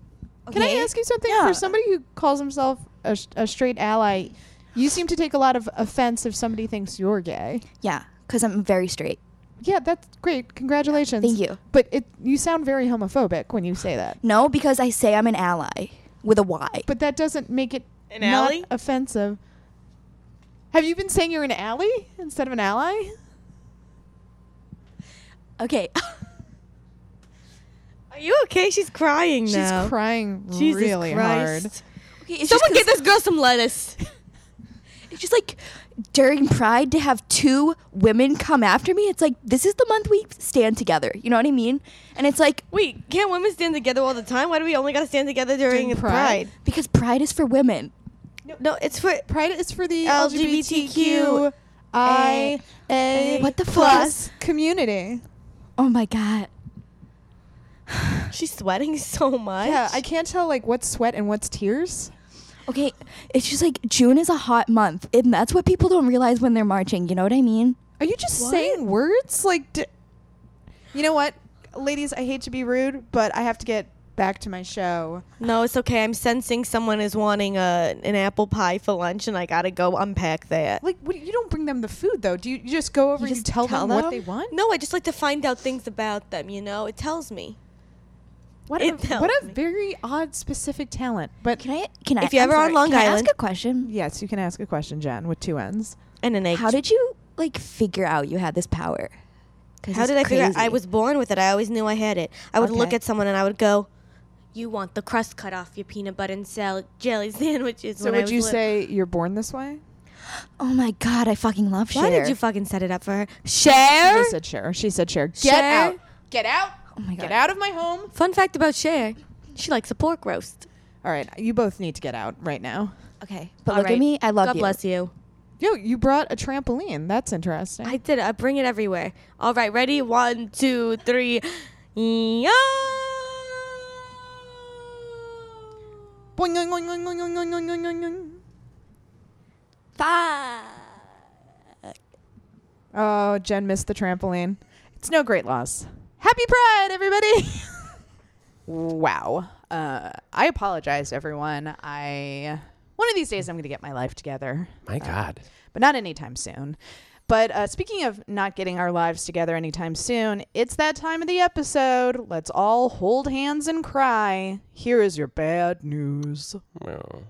Speaker 1: Can I
Speaker 4: Okay?
Speaker 1: ask you something?
Speaker 4: Yeah.
Speaker 1: For somebody who calls himself a, a straight ally, you seem to take a lot of offense if somebody thinks you're gay.
Speaker 4: Yeah, because I'm very straight.
Speaker 1: Yeah, that's great. Congratulations.
Speaker 4: Thank you.
Speaker 1: But it you sound very homophobic when you say that.
Speaker 4: No, because I say I'm an ally with a Y.
Speaker 1: But that doesn't make it
Speaker 3: An
Speaker 1: not
Speaker 3: ally?
Speaker 1: offensive. Have you been saying you're an ally instead of an ally?
Speaker 4: Okay.
Speaker 3: Are you okay? She's crying now.
Speaker 1: She's
Speaker 3: now.
Speaker 1: crying
Speaker 3: Jesus
Speaker 1: really hard.
Speaker 4: Okay, it's
Speaker 3: Someone
Speaker 4: just
Speaker 3: get this girl some lettuce.
Speaker 4: It's just like during Pride to have two women come after me. It's like this is the month we stand together. You know what I mean? And it's like
Speaker 3: Wait, can't women stand together all the time? Why do we only gotta stand together during,
Speaker 1: During
Speaker 3: Pride?
Speaker 1: Pride?
Speaker 4: because Pride is for women.
Speaker 3: No, it's for
Speaker 1: Pride is for the
Speaker 3: LGBTQ
Speaker 1: LGBTQIA
Speaker 4: What the fuck?
Speaker 1: plus community.
Speaker 4: Oh my god.
Speaker 3: she's sweating so much.
Speaker 1: Yeah, I can't tell like what's sweat and what's tears.
Speaker 4: Okay, it's just like June is a hot month, and that's what people don't realize when they're marching. You know what I mean?
Speaker 1: Are you just
Speaker 3: What?
Speaker 1: saying words like? D- you know what, ladies? I hate to be rude, but I have to get back to my show.
Speaker 3: No, it's okay. I'm sensing someone is wanting a an apple pie for lunch, and I gotta go unpack that.
Speaker 1: Like, what, you don't bring them the food though. Do you, you just go over and you
Speaker 4: just
Speaker 1: tell,
Speaker 4: tell
Speaker 1: them, what
Speaker 4: them?
Speaker 1: they want?
Speaker 3: No, I just like to find out things about them. You know, it tells me.
Speaker 1: What
Speaker 3: It
Speaker 1: a, what a
Speaker 3: me.
Speaker 1: very odd specific talent. But
Speaker 4: Can I? Can I?
Speaker 3: If you're
Speaker 4: I'm
Speaker 3: ever on
Speaker 4: sorry,
Speaker 3: Long
Speaker 4: can I
Speaker 3: Island-
Speaker 4: ask a question.
Speaker 1: yes, you can ask a question, Jen, with two ends.
Speaker 3: And an egg.
Speaker 4: How did you like figure out you had this power?
Speaker 3: How did I figure? out? I was born with it. I always knew I had it. I would look at someone and I would go, "You want the crust cut off your peanut butter and salad jelly sandwiches?"
Speaker 1: So
Speaker 3: when I
Speaker 1: would
Speaker 3: was
Speaker 1: you
Speaker 3: little.
Speaker 1: say you're born this way?
Speaker 4: Oh my god, I fucking love
Speaker 3: share.
Speaker 4: Why
Speaker 3: did you fucking set it up for her?
Speaker 1: She
Speaker 3: Share.
Speaker 1: just said share. She said share. Get
Speaker 3: Cher?
Speaker 1: out. Get out.
Speaker 4: Oh my god.
Speaker 1: Get out of my home.
Speaker 3: Fun fact about Shay, she likes a pork roast.
Speaker 1: All right, you both need to get out right now.
Speaker 4: Okay, but
Speaker 3: All
Speaker 4: look
Speaker 3: right.
Speaker 4: at me. I love
Speaker 3: God
Speaker 4: you.
Speaker 3: God bless you.
Speaker 1: Yo, you brought a trampoline. That's interesting.
Speaker 3: I did. I bring it everywhere. All right, ready? One, two, three. Yeah.
Speaker 4: Five.
Speaker 1: Oh, Jen missed the trampoline. It's no great loss. Happy Pride, everybody! wow. Uh, I apologize, everyone. I one of these days I'm going to get my life together,
Speaker 2: My God.
Speaker 1: but not anytime soon. But uh, speaking of not getting our lives together anytime soon, it's that time of the episode. Let's all hold hands and cry. Here is your bad news.
Speaker 2: Well,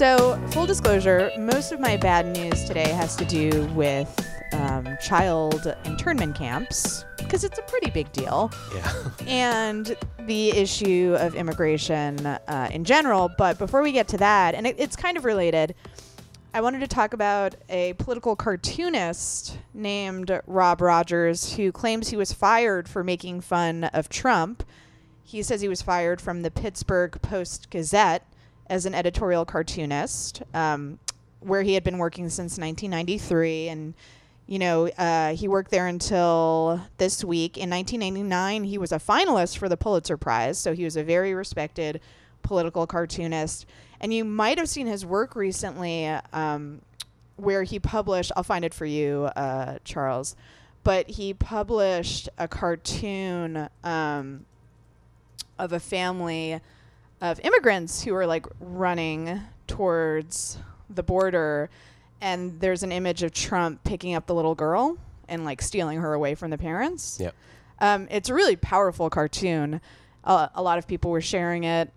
Speaker 1: So, full disclosure, most of my bad news today has to do with um, child internment camps because it's a pretty big deal
Speaker 2: yeah.
Speaker 1: and the issue of immigration uh, in general. But before we get to that, and it, it's kind of related, I wanted to talk about a political cartoonist named Rob Rogers who claims he was fired for making fun of Trump. He says he was fired from the Pittsburgh Post Gazette as an editorial cartoonist, um, where he had been working since 1993. And, you know, uh, he worked there until this week. In 1999, he was a finalist for the Pulitzer Prize. So he was a very respected political cartoonist. And you might have seen his work recently um, where he published, I'll find it for you, uh, Charles, but he published a cartoon um, of a family of immigrants who are like running towards the border and there's an image of Trump picking up the little girl and like stealing her away from the parents.
Speaker 2: Yep.
Speaker 1: Um, it's a really powerful cartoon. Uh, a lot of people were sharing it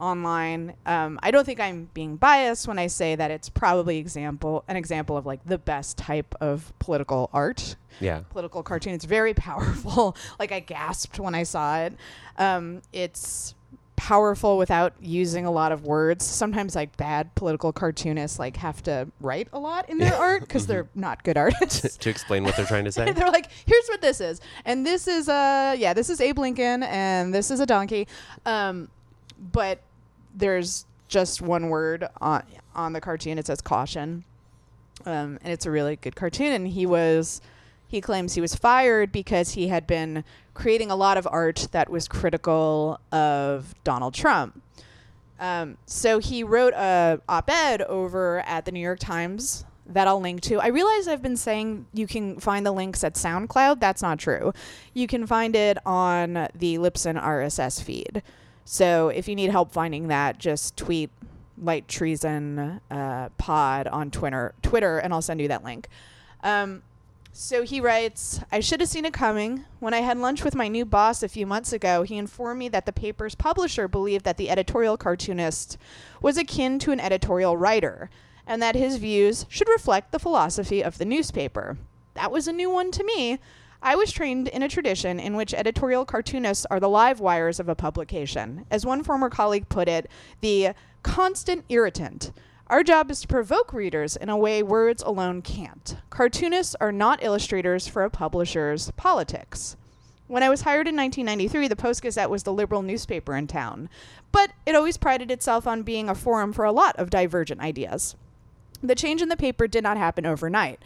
Speaker 1: online. Um, I don't think I'm being biased when I say that it's probably example an example of like the best type of political art
Speaker 2: Yeah.
Speaker 1: political cartoon. It's very powerful. like I gasped when I saw it. Um, it's powerful without using a lot of words. Sometimes like bad political cartoonists like have to write a lot in their art because they're not good artists.
Speaker 2: to explain what they're trying to say.
Speaker 1: they're like, here's what this is, and this is uh yeah, this is Abe Lincoln, and this is a donkey, um, but there's just one word on on the cartoon. It says caution, um, and it's a really good cartoon. And he was he claims he was fired because he had been creating a lot of art that was critical of Donald Trump. Um, so he wrote a op-ed over at the New York Times that I'll link to. I realize I've been saying you can find the links at SoundCloud. That's not true. You can find it on the Libsyn RSS feed. So if you need help finding that, just tweet Light Treason uh, Pod on Twitter, Twitter, and I'll send you that link. Um, so he writes, I should have seen it coming. When I had lunch with my new boss a few months ago, he informed me that the paper's publisher believed that the editorial cartoonist was akin to an editorial writer. and that his views should reflect the philosophy of the newspaper. That was a new one to me. I was trained in a tradition in which editorial cartoonists are the live wires of a publication. As one former colleague put it, the constant irritant. Our job is to provoke readers in a way words alone can't. Cartoonists are not illustrators for a publisher's politics. When I was hired in 1993, the Post Gazette was the liberal newspaper in town, but it always prided itself on being a forum for a lot of divergent ideas. The change in the paper did not happen overnight.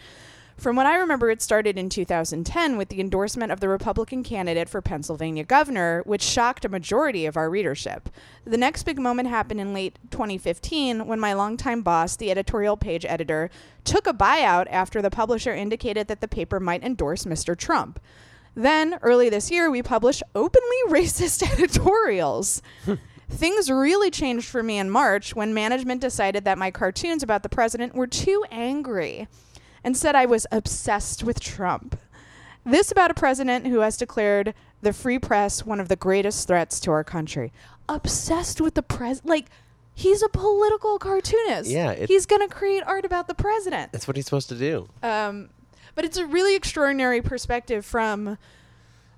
Speaker 1: From what I remember, it started in 2010 with the endorsement of the Republican candidate for Pennsylvania governor, which shocked a majority of our readership. The next big moment happened in late 2015 when my longtime boss, the editorial page editor, took a buyout after the publisher indicated that the paper might endorse Mr. Trump. Then, early this year, we published openly racist editorials. Things really changed for me in March when management decided that my cartoons about the president were too angry and said I was obsessed with Trump. This about a president who has declared the free press one of the greatest threats to our country. Obsessed with the pres like he's a political cartoonist.
Speaker 2: Yeah, it-
Speaker 1: he's going to create art about the president.
Speaker 2: That's what he's supposed to do.
Speaker 1: Um, but it's a really extraordinary perspective from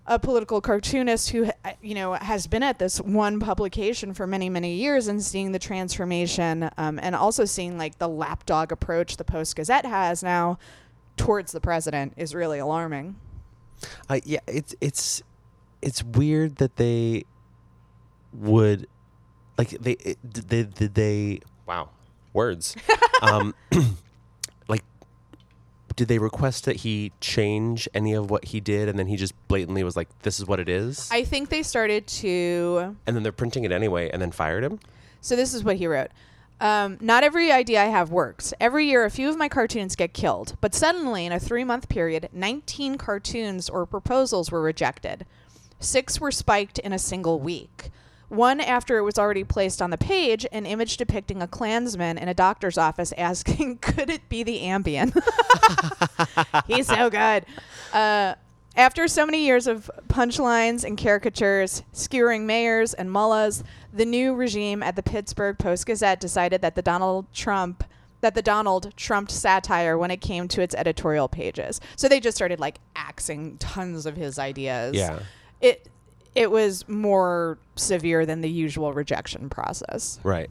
Speaker 1: a political cartoonist who, you know, has been at this one publication for many, many years and seeing the transformation um, and also seeing like the lapdog approach the Post Gazette has now towards the president is really alarming.
Speaker 2: I yeah, it's it's it's weird that they would like they it, did they they wow words um like did they request that he change any of what he did and then he just blatantly was like this is what it is
Speaker 1: I think they started to
Speaker 2: and then they're printing it anyway and then fired him
Speaker 1: So this is what he wrote. Um, not every idea I have works. Every year, a few of my cartoons get killed. But suddenly, in a three month period, 19 cartoons or proposals were rejected. Six were spiked in a single week. One after it was already placed on the page, an image depicting a Klansman in a doctor's office asking, Could it be the Ambien? He's so good. Uh, after so many years of punchlines and caricatures, skewering mayors and mullahs, the new regime at the Pittsburgh Post Gazette decided that the Donald Trump that the Donald trumped satire when it came to its editorial pages. So they just started like axing tons of his ideas.
Speaker 2: yeah
Speaker 1: It it was more severe than the usual rejection process.
Speaker 2: right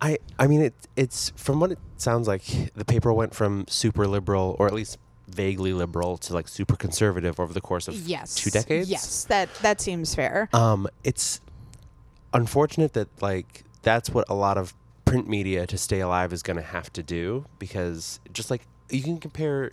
Speaker 2: i i mean it it's from what it sounds like the paper went from super liberal or at least vaguely liberal to like super conservative over the course of
Speaker 1: Yes.
Speaker 2: two decades
Speaker 1: Yes, that that seems fair.
Speaker 2: um it's unfortunate that like that's what a lot of print media to stay alive is going to have to do because just like you can compare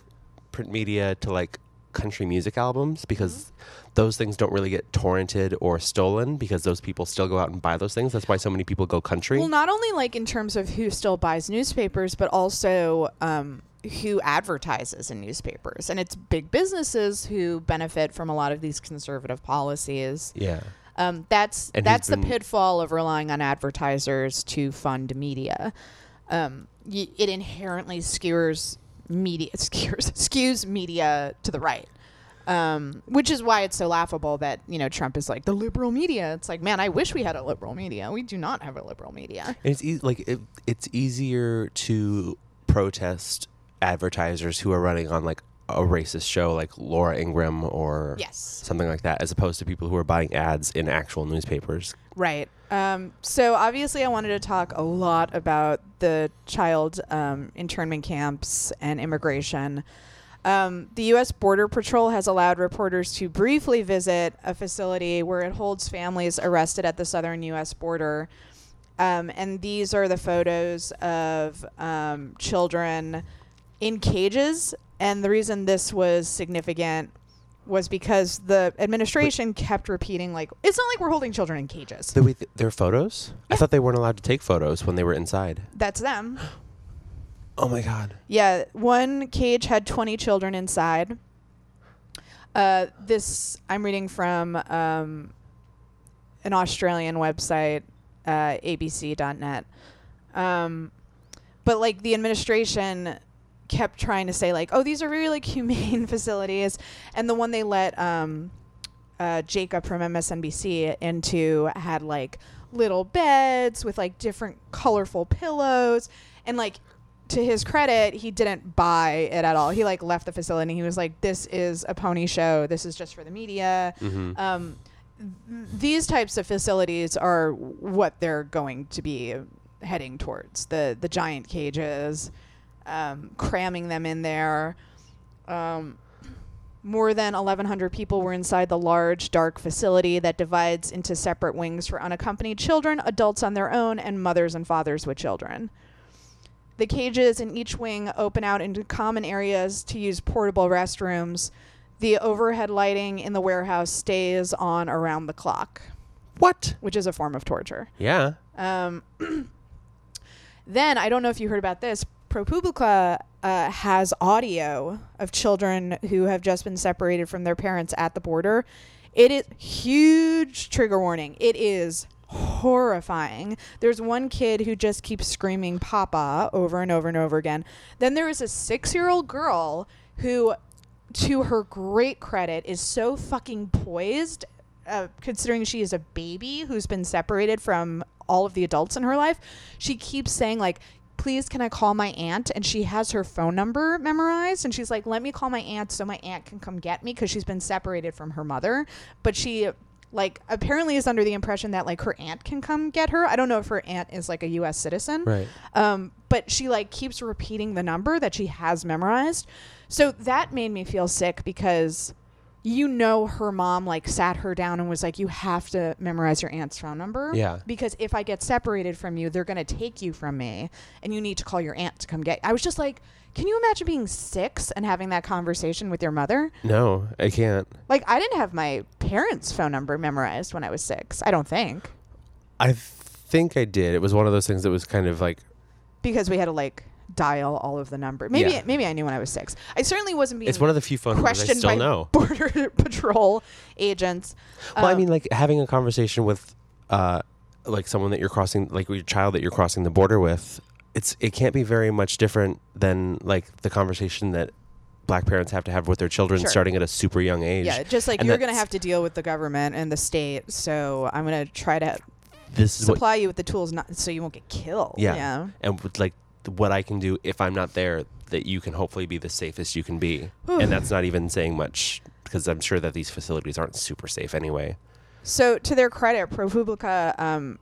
Speaker 2: print media to like country music albums because those things don't really get torrented or stolen because those people still go out and buy those things that's why so many people go country
Speaker 1: Well, not only like in terms of who still buys newspapers, but also um, who advertises in newspapers. And it's big businesses who benefit from a lot of these conservative policies.
Speaker 2: yeah
Speaker 1: Um, that's
Speaker 2: And
Speaker 1: that's the pitfall of relying on advertisers to fund media. Um, y- it inherently skewers media skews, skews media to the right. Um, which is why it's so laughable that you know Trump is like the liberal media. It's like, man, I wish we had a liberal media. We do not have a liberal media.
Speaker 2: And it's e- like it, it's easier to protest advertisers who are running on like a racist show like Laura Ingraham or
Speaker 1: Yes.
Speaker 2: something like that as opposed to people who are buying ads in actual newspapers.
Speaker 1: Right. Um, so obviously, I wanted to talk a lot about the child um, internment camps and immigration. Um, the U.S. Border Patrol has allowed reporters to briefly visit a facility where it holds families arrested at the southern U.S. border. Um, and these are the photos of um, children in cages. And the reason this was significant was because the administration kept repeating, like, it's not like we're holding children in cages.
Speaker 2: Wait, their photos? I thought they weren't allowed to take photos when they were inside.
Speaker 1: That's them.
Speaker 2: Oh my god.
Speaker 1: Yeah, one cage had 20 children inside. Uh, this I'm reading from um, an Australian website, uh, abc.net. Um, but like the administration kept trying to say like, oh, these are really like humane facilities, and the one they let um, uh, Jacob from MSNBC into had like little beds with like different colorful pillows, and like to his credit, he didn't buy it at all. He like left the facility. He was like, "This is a pony show. This is just for the media."
Speaker 2: Mhm.
Speaker 1: Um, th- these types of facilities are what they're going to be heading towards. The the giant cages, um, cramming them in there. Um, more than 1,100 people were inside the large, dark facility that divides into separate wings for unaccompanied children, adults on their own, and mothers and fathers with children. The cages in each wing open out into common areas to use portable restrooms. The overhead lighting in the warehouse stays on around the clock,
Speaker 2: What?
Speaker 1: which is a form of torture.
Speaker 2: Yeah.
Speaker 1: Um, then I don't know if you heard about this. ProPublica uh, has audio of children who have just been separated from their parents at the border. It is huge trigger warning. It is horrifying. There's one kid who just keeps screaming "Papa" over and over and over again. Then there is a six-year-old girl who, to her great credit, is so fucking poised uh, considering she is a baby who's been separated from all of the adults in her life, she keeps saying like, "Please, can I call my aunt?" And she has her phone number memorized, and she's like, "Let me call my aunt so my aunt can come get me because she's been separated from her mother." But she like apparently is under the impression that like her aunt can come get her. I don't know if her aunt is like a U.S. citizen,
Speaker 2: Right.
Speaker 1: um, but she like keeps repeating the number that she has memorized. So that made me feel sick because you know her mom like sat her down and was like, "You have to memorize your aunt's phone number."
Speaker 2: Yeah.
Speaker 1: Because if I get separated from you, they're gonna take you from me, and you need to call your aunt to come get. I was just like, can you imagine being six and having that conversation with your mother?
Speaker 2: No, I can't.
Speaker 1: Like, I didn't have my parents' phone number memorized when I was six. I don't think
Speaker 2: I think I did. It was one of those things that was kind of like
Speaker 1: because we had to like dial all of the number. Maybe
Speaker 2: Yeah.
Speaker 1: maybe I knew when I was six. I certainly wasn't being
Speaker 2: it's one of the few phone numbers I
Speaker 1: questioned
Speaker 2: still
Speaker 1: by
Speaker 2: know.
Speaker 1: border patrol agents.
Speaker 2: Well, I
Speaker 1: Um,
Speaker 2: mean, like having a conversation with, uh, like someone that you're crossing, like your child that you're crossing the border with. It's it can't be very much different than like the conversation that black parents have to have with their children
Speaker 1: Sure.
Speaker 2: starting at a super young age.
Speaker 1: yeah, just like
Speaker 2: And
Speaker 1: you're going to have to deal with the government and the state, so I'm going to try to
Speaker 2: This
Speaker 1: supply you with the tools not so you won't get killed.
Speaker 2: Yeah.
Speaker 1: yeah.
Speaker 2: and with, like what I can do if I'm not there, that you can hopefully be the safest you can be, and that's not even saying much because I'm sure that these facilities aren't super safe anyway.
Speaker 1: So to their credit, ProPublica, um,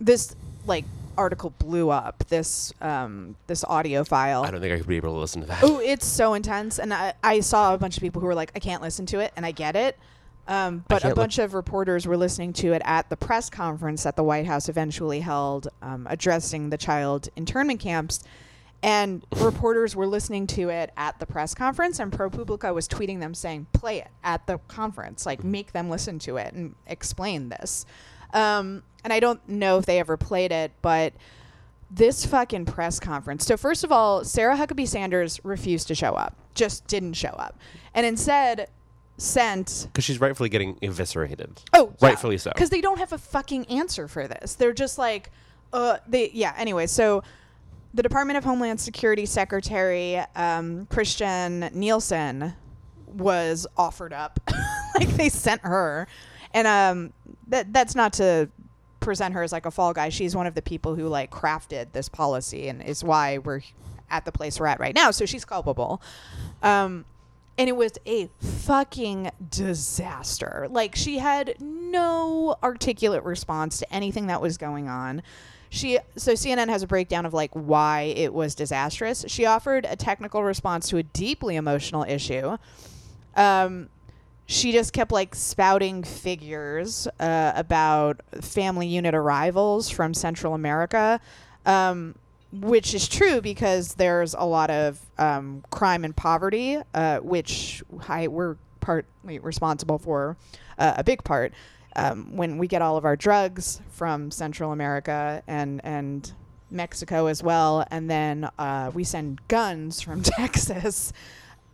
Speaker 1: this like article blew up. This um, this audio file.
Speaker 2: I don't think I could be able to listen to that.
Speaker 1: Oh, it's so intense, and I, I saw a bunch of people who were like, "I can't listen to it," and I get it. Um, but a bunch of reporters were listening to it at the press conference that the White House eventually held, um, addressing the child internment camps. And reporters were listening to it at the press conference, and ProPublica was tweeting them saying, "Play it at the conference, like make them listen to it and explain this." Um, and I don't know if they ever played it, but this fucking press conference. So first of all, Sarah Huckabee Sanders refused to show up. Just didn't show up. And instead sent
Speaker 2: Because she's rightfully getting eviscerated.
Speaker 1: Oh,
Speaker 2: Rightfully so.
Speaker 1: Cuz they don't have a fucking answer for this. They're just like uh they yeah, anyway, so the Department of Homeland Security Secretary um, Kirstjen Nielsen was offered up. like they sent her. And um that that's not to present her as like a fall guy. She's one of the people who like crafted this policy and is why we're at the place we're at right now. So she's culpable. Um and it was a fucking disaster. Like she had no articulate response to anything that was going on. She so CNN has a breakdown of like why it was disastrous. She offered a technical response to a deeply emotional issue. Um, she just kept like spouting figures uh, about family unit arrivals from Central America, um, which is true because there's a lot of um, crime and poverty, uh, which I, we're partly responsible for, uh, a big part. Um, when we get all of our drugs from Central America and and Mexico as well, and then uh, we send guns from Texas,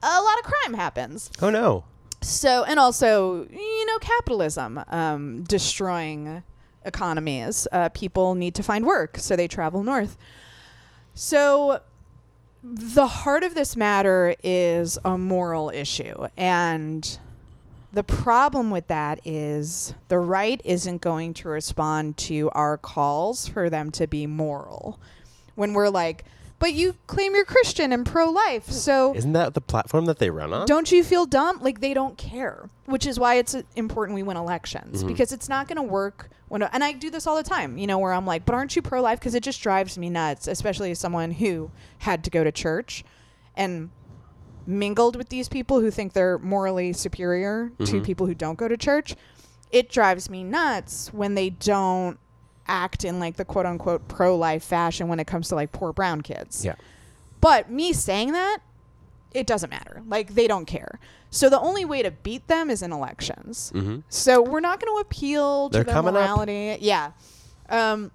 Speaker 1: a lot of crime happens.
Speaker 2: Oh no.
Speaker 1: So, and also, you know, capitalism um, destroying economies. Uh, people need to find work, so they travel north. So, the heart of this matter is a moral issue. And the problem with that is the right isn't going to respond to our calls for them to be moral. When we're like, but you claim you're Christian and pro-life. So
Speaker 2: Isn't that the platform that they run on?
Speaker 1: don't you feel dumb? Like they don't care, which is why it's uh, important we win elections
Speaker 2: Mm-hmm.
Speaker 1: because it's not going to work when. And I do this all the time, you know, where I'm like, but aren't you pro-life? Because it just drives me nuts, especially as someone who had to go to church and mingled with these people who think they're morally superior to
Speaker 2: Mm-hmm.
Speaker 1: people who don't go to church. It drives me nuts when they don't act in like the quote unquote pro life fashion when it comes to like poor brown kids.
Speaker 2: Yeah.
Speaker 1: But me saying that, it doesn't matter. Like they don't care. So the only way to beat them is in elections. So we're not going to appeal to
Speaker 2: They're
Speaker 1: the
Speaker 2: coming up.
Speaker 1: morality. Yeah. Um,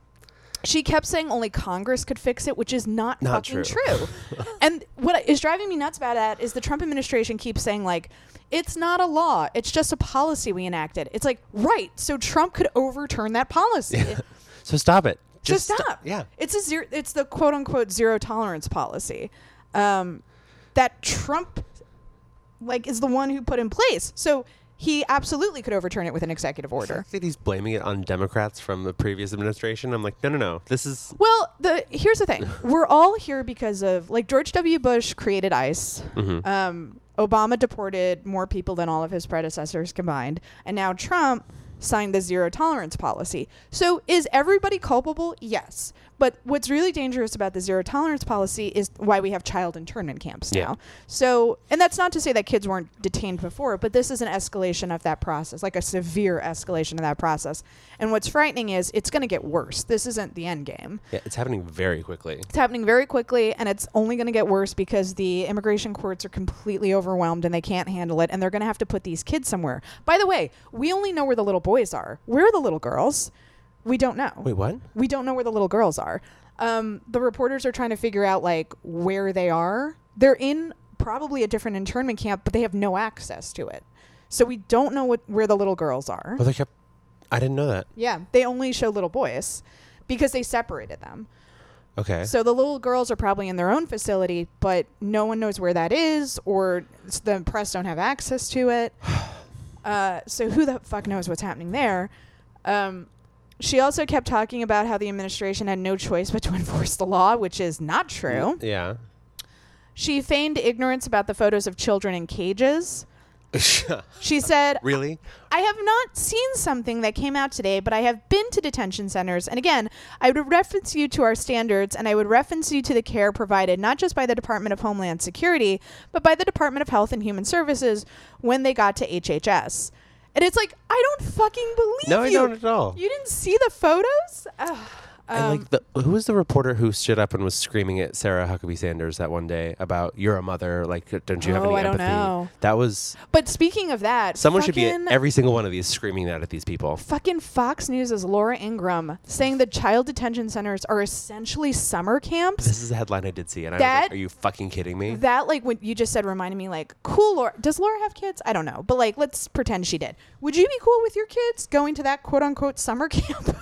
Speaker 1: she kept saying only Congress could fix it, which is not,
Speaker 2: Not
Speaker 1: fucking
Speaker 2: true.
Speaker 1: true. and what is driving me nuts about that is the Trump administration keeps saying like it's not a law, it's just a policy we enacted. It's like right, so Trump could overturn that policy.
Speaker 2: So stop it.
Speaker 1: Just,
Speaker 2: sto-
Speaker 1: stop.
Speaker 2: yeah.
Speaker 1: It's a zero. It's the quote unquote zero tolerance policy um, that Trump like is the one who put in place. So he absolutely could overturn it with an executive order.
Speaker 2: that he's blaming it on Democrats from the previous administration, I'm like, no, no, no. This is
Speaker 1: Well, the here's the thing: we're all here because of like George W. Bush created ICE.
Speaker 2: Mm-hmm.
Speaker 1: Um, Obama deported more people than all of his predecessors combined, and now Trump signed the zero tolerance policy. So, is everybody culpable? Yes. But what's really dangerous about the zero tolerance policy is why we have child internment camps
Speaker 2: Yeah.
Speaker 1: now. So, and that's not to say that kids weren't detained before, but this is an escalation of that process, like a severe escalation of that process. And what's frightening is it's going to get worse. This isn't the end game.
Speaker 2: yeah, it's happening very quickly.
Speaker 1: It's happening very quickly, and it's only going to get worse because the immigration courts are completely overwhelmed and they can't handle it, and they're going to have to put these kids somewhere. By the way, we only know where the little boys are. Where are the little girls? We don't know.
Speaker 2: Wait, what?
Speaker 1: We don't know where the little girls are. Um, the reporters are trying to figure out like where they are. They're in probably a different internment camp, but they have no access to it. So we don't know what where the little girls are.
Speaker 2: Well, they kept. I didn't know that.
Speaker 1: Yeah, they only show little boys because they separated them.
Speaker 2: Okay.
Speaker 1: So the little girls are probably in their own facility, but no one knows where that is, or the press don't have access to it. Uh, so who the fuck knows what's happening there? Um, she also kept talking about how the administration had no choice but to enforce the law, which is not true.
Speaker 2: yeah.
Speaker 1: She feigned ignorance about the photos of children in cages. She said,
Speaker 2: really?
Speaker 1: I have not seen something that came out today, but I have been to detention centers. And again, I would reference you to our standards and I would reference you to the care provided not just by the Department of Homeland Security, but by the Department of Health and Human Services when they got to HHS. And it's like, I don't fucking believe
Speaker 2: No, I
Speaker 1: you.
Speaker 2: don't at all.
Speaker 1: You didn't see the photos? Ugh.
Speaker 2: And
Speaker 1: Um,
Speaker 2: like, the, who was the reporter who stood up and was screaming at Sarah Huckabee Sanders that one day about "You're a mother, like, don't you have
Speaker 1: Oh,
Speaker 2: any
Speaker 1: I don't
Speaker 2: empathy?"
Speaker 1: know.
Speaker 2: That was
Speaker 1: but speaking of that,
Speaker 2: someone should be at every single one of these screaming that at these people.
Speaker 1: Fucking Fox News' is Laura Ingraham saying that child detention centers are essentially summer camps.
Speaker 2: This is a headline I did see, and I was like, "Are you fucking kidding me?"
Speaker 1: That like what you just said reminded me like cool Laura does Laura have kids? I don't know. But like let's pretend she did. Would you be cool with your kids going to that quote unquote summer camp?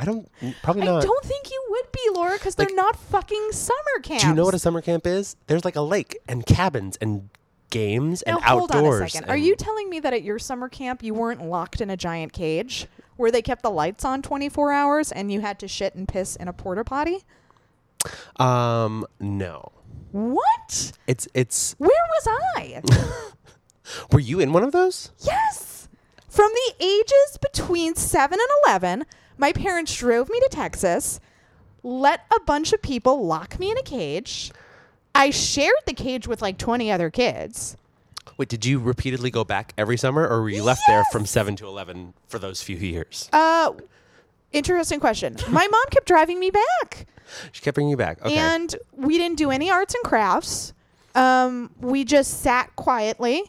Speaker 2: I don't. Probably
Speaker 1: I don't think you would be, Laura, because
Speaker 2: Like-
Speaker 1: they're not fucking summer camps.
Speaker 2: Do you know what a summer camp is? There's like a lake and cabins and games and
Speaker 1: now, hold
Speaker 2: outdoors.
Speaker 1: on a second. Are
Speaker 2: and-
Speaker 1: you telling me that at your summer camp you weren't locked in a giant cage where they kept the lights on 24 hours and you had to shit and piss in a porta potty?
Speaker 2: Um, no.
Speaker 1: What?
Speaker 2: It's it's.
Speaker 1: Where was I?
Speaker 2: Were you in one of those?
Speaker 1: Yes. From the ages between 7 and 11, my parents drove me to Texas, let a bunch of people lock me in a cage. I shared the cage with like 20 other kids.
Speaker 2: Wait, did you repeatedly go back every summer, or were you left there from seven to eleven for those few years?
Speaker 1: Uh interesting question. My mom kept driving me back.
Speaker 2: She kept bringing you back. Okay.
Speaker 1: And we didn't do any arts and crafts. Um we just sat quietly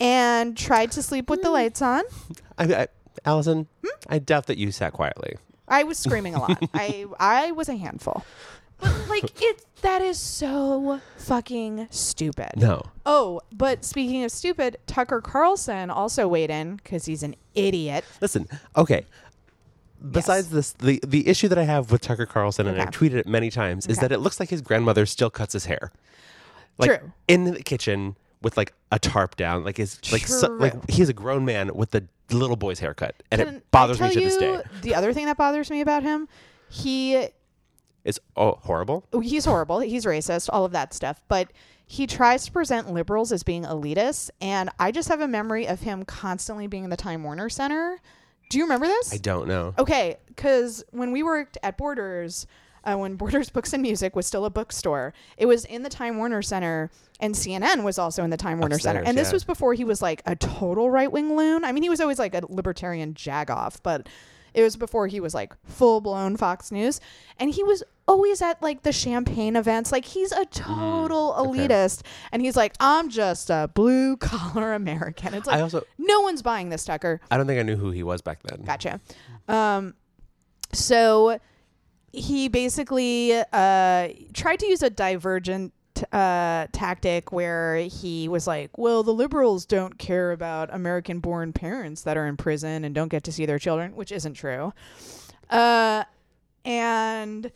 Speaker 1: and tried to sleep with the lights on.
Speaker 2: I, I, Allison,
Speaker 1: Hmm?
Speaker 2: I doubt that you sat quietly.
Speaker 1: I was screaming a lot. I I was a handful. But like it that is so fucking stupid.
Speaker 2: No.
Speaker 1: Oh, but speaking of stupid, Tucker Carlson also weighed in because he's an idiot.
Speaker 2: Listen, okay. Besides this, the the issue that I have with Tucker Carlson, and I've tweeted it many times, is that it looks like his grandmother still cuts his hair, like
Speaker 1: True.
Speaker 2: in the kitchen with like a tarp down, like his like so, like he's a grown man with the little boy's haircut, and
Speaker 1: Can
Speaker 2: it bothers me to this day.
Speaker 1: The other thing that bothers me about him, he
Speaker 2: is oh, horrible.
Speaker 1: Oh, he's horrible. He's racist, all of that stuff. But he tries to present liberals as being elitists. And I just have a memory of him constantly being in the Time Warner Center. Do you remember this?
Speaker 2: I don't know.
Speaker 1: Okay, because when we worked at Borders, uh, when Borders Books and Music was still a bookstore, it was in the Time Warner Center, and CNN was also in the Time Warner Center. And this
Speaker 2: yeah.
Speaker 1: was before he was like a total right wing loon. I mean, he was always like a libertarian jagoff, but it was before he was like full blown Fox News. And he was always at like the champagne events. Like he's a total
Speaker 2: Mm, okay.
Speaker 1: elitist. And he's like, I'm just a blue collar American. It's like,
Speaker 2: I also
Speaker 1: no one's buying this, Tucker.
Speaker 2: I don't think I knew who he was back then.
Speaker 1: Gotcha. Um, so he basically uh, tried to use a divergent uh, tactic where he was like, well, the liberals don't care about American born parents that are in prison and don't get to see their children, which isn't true. Uh, and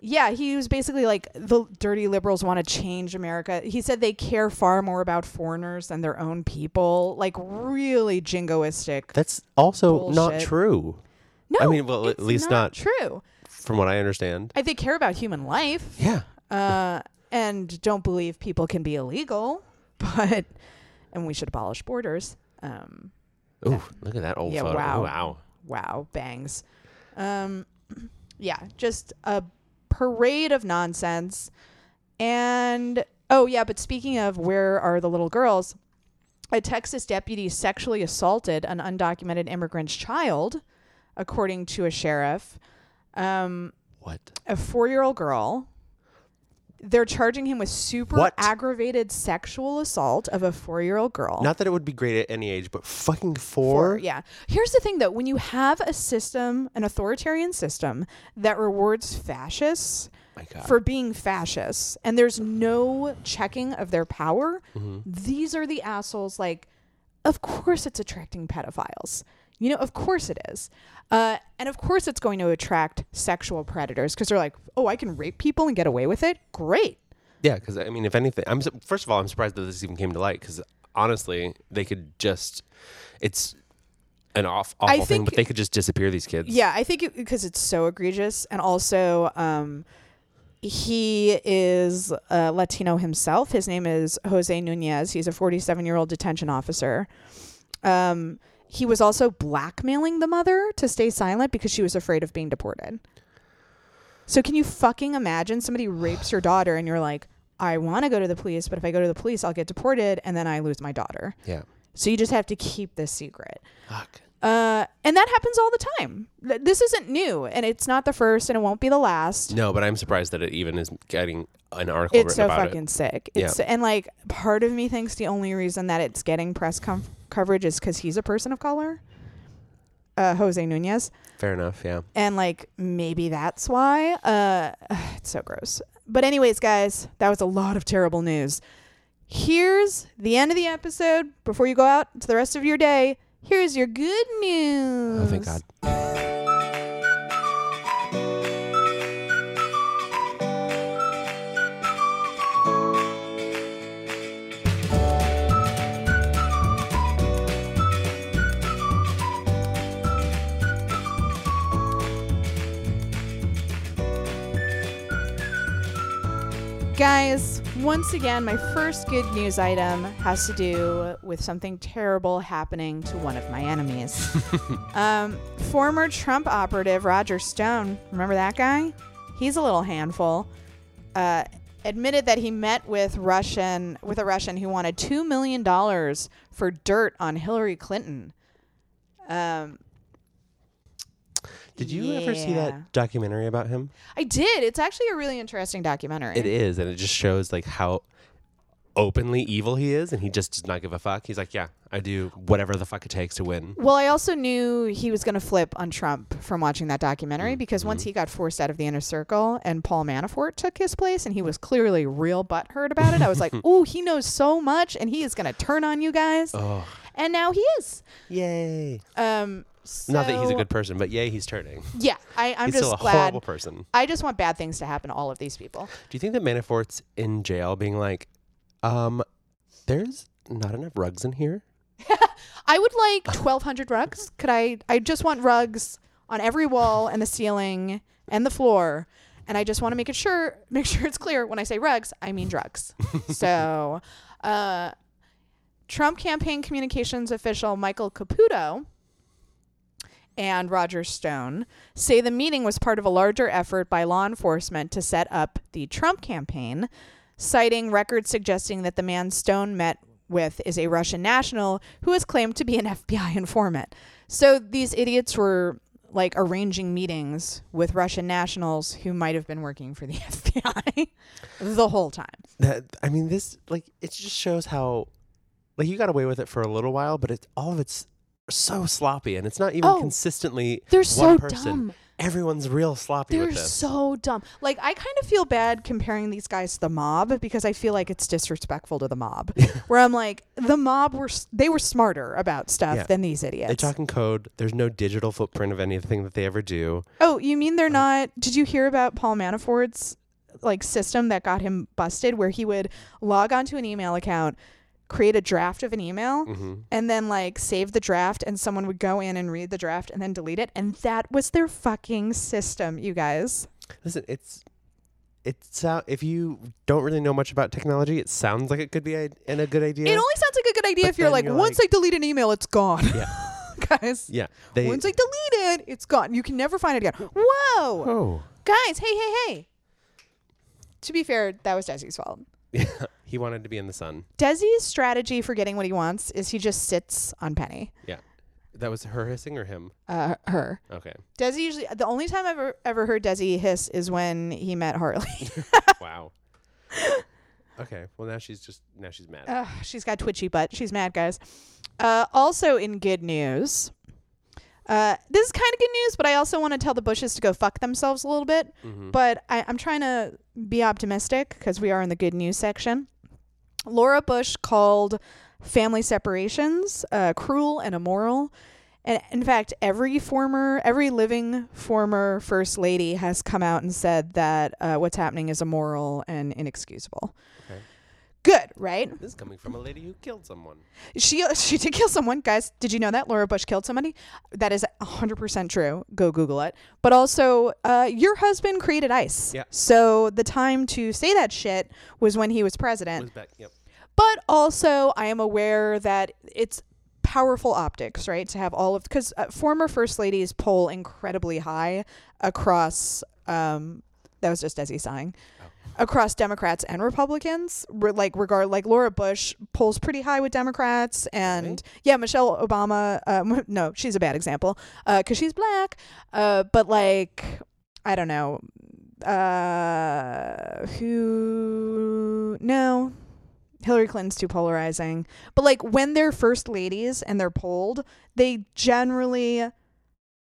Speaker 1: yeah, he was basically like the dirty liberals want to change America. He said they care far more about foreigners than their own people. Like really jingoistic.
Speaker 2: That's also not true.
Speaker 1: No,
Speaker 2: I mean, well, at least not-
Speaker 1: true.
Speaker 2: From what I understand.
Speaker 1: I they care about human life,
Speaker 2: Yeah.
Speaker 1: uh, and don't believe people can be illegal, but and we should abolish borders. Um,
Speaker 2: Ooh, look at that old
Speaker 1: Yeah,
Speaker 2: photo.
Speaker 1: wow.
Speaker 2: Wow.
Speaker 1: wow, bangs. Um, yeah, just a parade of nonsense. And oh yeah, but speaking of where are the little girls? A Texas deputy sexually assaulted an undocumented immigrant's child, according to a sheriff. Um,
Speaker 2: What?
Speaker 1: a four year old girl. They're charging him with super
Speaker 2: What?
Speaker 1: aggravated sexual assault of a four year old girl.
Speaker 2: Not that it would be great at any age, but fucking
Speaker 1: Four, yeah. Here's the thing though when you have a system, an authoritarian system that rewards fascists
Speaker 2: My God.
Speaker 1: for being fascists and there's no checking of their power,
Speaker 2: Mm-hmm.
Speaker 1: these are the assholes like, of course it's attracting pedophiles. You know, of course it is. Uh, and of course it's going to attract sexual predators because they're like, oh, I can rape people and get away with it? Great.
Speaker 2: Yeah, because I mean, if anything, I'm su- first of all, I'm surprised that this even came to light. Because honestly, they could just, it's an off, awful thing, but they could just disappear these kids.
Speaker 1: Yeah, I think because it's so egregious, and also um, he is uh, Latino himself. His name is Jose Nunez. He's a 47 year old detention officer. Um, he was also blackmailing the mother to stay silent because she was afraid of being deported. So can you fucking imagine somebody rapes your daughter and you're like, I want to go to the police, but if I go to the police, I'll get deported and then I lose my daughter.
Speaker 2: Yeah.
Speaker 1: So you just have to keep this secret.
Speaker 2: Fuck.
Speaker 1: Uh, and that happens all the time. This isn't new, and it's not the first, and it won't be the last.
Speaker 2: No, but I'm surprised that it even is getting an article
Speaker 1: about
Speaker 2: it.
Speaker 1: It's
Speaker 2: so
Speaker 1: fucking
Speaker 2: it.
Speaker 1: sick.
Speaker 2: Yeah.
Speaker 1: And like part of me thinks the only reason that it's getting press com- coverage is because he's a person of color, uh, Jose Nunez,
Speaker 2: Fair enough. Yeah.
Speaker 1: and like maybe that's why. Uh, it's so gross. But anyways, guys, that was a lot of terrible news. Here's the end of the episode. Before you go out to the rest of your day, here's your good news.
Speaker 2: Oh, thank God.
Speaker 1: Guys, once again, my first good news item has to do with something terrible happening to one of my enemies. um, former Trump operative Roger Stone, remember that guy? He's a little handful. Uh, admitted that he met with Russian with a Russian who wanted two million dollars for dirt on Hillary Clinton. Um,
Speaker 2: Did you ever see that documentary about him?
Speaker 1: I did. It's actually a really interesting documentary.
Speaker 2: It is, and it just shows like how openly evil he is, and he just does not give a fuck. He's like, yeah, I do whatever the fuck it takes to win.
Speaker 1: Well, I also knew he was going to flip on Trump from watching that documentary because once he got forced out of the inner circle and Paul Manafort took his place and he was clearly real butthurt about it, I was like, ooh, he knows so much and he is going to turn on you guys.
Speaker 2: Oh,
Speaker 1: And now he is.
Speaker 2: yay!
Speaker 1: Um,
Speaker 2: Not that he's a good person, but yay, he's turning.
Speaker 1: Yeah, I, I'm
Speaker 2: he's
Speaker 1: just
Speaker 2: still a
Speaker 1: glad.
Speaker 2: horrible person.
Speaker 1: I just want bad things to happen to all of these people.
Speaker 2: Do you think that Manafort's in jail, being like, um, there's not enough rugs in here?
Speaker 1: I would like 1,200 rugs. Could I? I just want rugs on every wall and the ceiling and the floor. And I just want to make it sure, make sure it's clear when I say rugs, I mean drugs. so, uh, Trump campaign communications official Michael Caputo and Roger Stone say the meeting was part of a larger effort by law enforcement to set up the Trump campaign, citing records suggesting that the man Stone met with is a Russian national who is claimed to be an FBI informant. So these idiots were like arranging meetings with Russian nationals who might have been working for the FBI the whole time.
Speaker 2: That I mean, this like it just shows how like you got away with it for a little while, but it's all of it's so sloppy, and it's not even
Speaker 1: Oh,
Speaker 2: consistently
Speaker 1: They're
Speaker 2: one
Speaker 1: so
Speaker 2: person.
Speaker 1: dumb.
Speaker 2: Everyone's real sloppy
Speaker 1: They're
Speaker 2: with this.
Speaker 1: so dumb. Like I kind of feel bad comparing these guys to the mob because I feel like it's disrespectful to the mob. where I'm like, the mob were s- they were smarter about stuff
Speaker 2: Yeah.
Speaker 1: than these idiots.
Speaker 2: they talk in code. There's no digital footprint of anything that they ever do.
Speaker 1: oh, you mean they're um, not? Did you hear about Paul Manafort's like system that got him busted, where he would log onto an email account, create a draft of an email,
Speaker 2: hmm
Speaker 1: and then like save the draft, and someone would go in and read the draft and then delete it, and that was their fucking system, you guys.
Speaker 2: Listen, it's it's uh, if you don't really know much about technology, it sounds like it could be a, and a good idea.
Speaker 1: It only sounds like a good idea
Speaker 2: But
Speaker 1: if you're like,
Speaker 2: you're
Speaker 1: once
Speaker 2: like-
Speaker 1: I delete an email, it's gone.
Speaker 2: yeah,
Speaker 1: Guys,
Speaker 2: yeah. They
Speaker 1: once I delete it, it's gone. You can never find it again. Whoa.
Speaker 2: oh
Speaker 1: Guys, hey, hey, hey. To be fair, that was Desi's fault.
Speaker 2: Yeah. He wanted to be in the sun.
Speaker 1: Desi's strategy for getting what he wants is he just sits on Penny.
Speaker 2: Yeah, that was her hissing or him.
Speaker 1: Uh, her.
Speaker 2: Okay.
Speaker 1: Desi usually, the only time I've ever, ever heard Desi hiss is when he met Harley.
Speaker 2: wow. Okay. Well, now she's just now she's mad.
Speaker 1: Ugh, she's got twitchy butt. She's mad, guys. Uh, also, in good news, uh, this is kind of good news, but I also want to tell the Bushes to go fuck themselves a little bit.
Speaker 2: hmm
Speaker 1: But I, I'm trying to be optimistic because we are in the good news section. Laura Bush called family separations uh, cruel and immoral. And in fact, every former, every living former first lady has come out and said that uh, what's happening is immoral and inexcusable. Good, right?
Speaker 2: This is coming from a lady who killed someone.
Speaker 1: She she did kill someone, guys. Did you know that Laura Bush killed somebody? That is hundred percent true. Go Google it. But also, uh, your husband created ICE.
Speaker 2: Yeah.
Speaker 1: So the time to say that shit was when he was president.
Speaker 2: Was back. Yep.
Speaker 1: But also, I am aware that it's powerful optics, right? To have all of because uh, former first ladies poll incredibly high across. Um, that was just Desi sighing. Across Democrats and Republicans, Re- like regard like Laura Bush polls pretty high with Democrats, and
Speaker 2: Really?
Speaker 1: yeah, Michelle Obama. Um, no, she's a bad example because she's black. Uh, but like, I don't know. Uh, who? No, Hillary Clinton's too polarizing. But like when they're first ladies and they're polled, they generally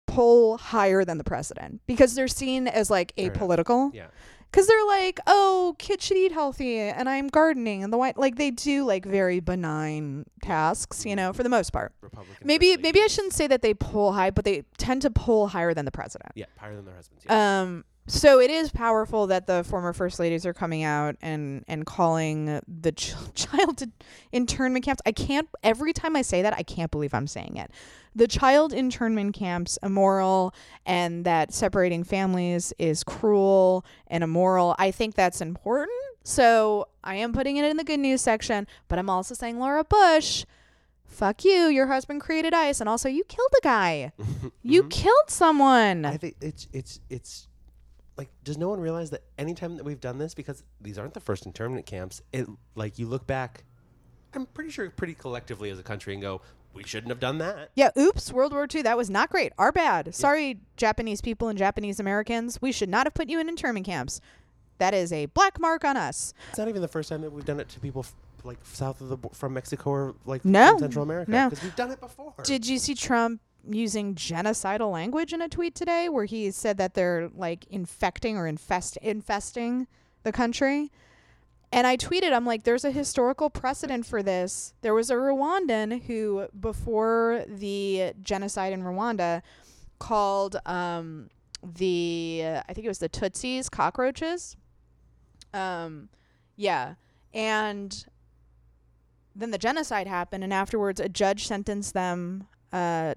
Speaker 1: poll higher than the president because they're seen as like apolitical.
Speaker 2: Yeah.
Speaker 1: Because they're like, oh, kids should eat healthy, and I'm gardening, and the white like they do like very benign tasks, you know, for the most part.
Speaker 2: Republican.
Speaker 1: Maybe maybe I shouldn't say that they pull high, but they tend to pull higher than the president.
Speaker 2: Yeah, higher than their husbands. Yeah.
Speaker 1: Um, so it is powerful that the former first ladies are coming out and and calling the ch- child internment camps. I can't. Every time I say that, I can't believe I'm saying it. The child internment camps immoral, and that separating families is cruel and immoral. I think that's important. So I am putting it in the good news section, but I'm also saying Laura Bush. Fuck you. Your husband created ICE, and also you killed a guy. You
Speaker 2: Mhm.
Speaker 1: killed someone.
Speaker 2: I think it's it's it's like does no one realize that anytime that we've done this because these aren't the first internment camps, it like you look back, I'm pretty sure pretty collectively as a country and go, we shouldn't have done that.
Speaker 1: Yeah, oops, World War II. That was not great. Our bad. Sorry, Japanese people and Japanese Americans. We should not have put you in internment camps. That is a black mark on us.
Speaker 2: It's not even the first time that we've done it to people f- like south of the bo- from Mexico or like
Speaker 1: No,
Speaker 2: from Central America
Speaker 1: no.
Speaker 2: because we've done it before.
Speaker 1: Did you see Trump using genocidal language in a tweet today where he said that they're like infecting or infest infesting the country? And I tweeted, I'm like, there's a historical precedent for this. There was a Rwandan who, before the genocide in Rwanda, called um, the, I think it was the Tutsis cockroaches. Um, yeah. And then the genocide happened, and afterwards, a judge sentenced them uh,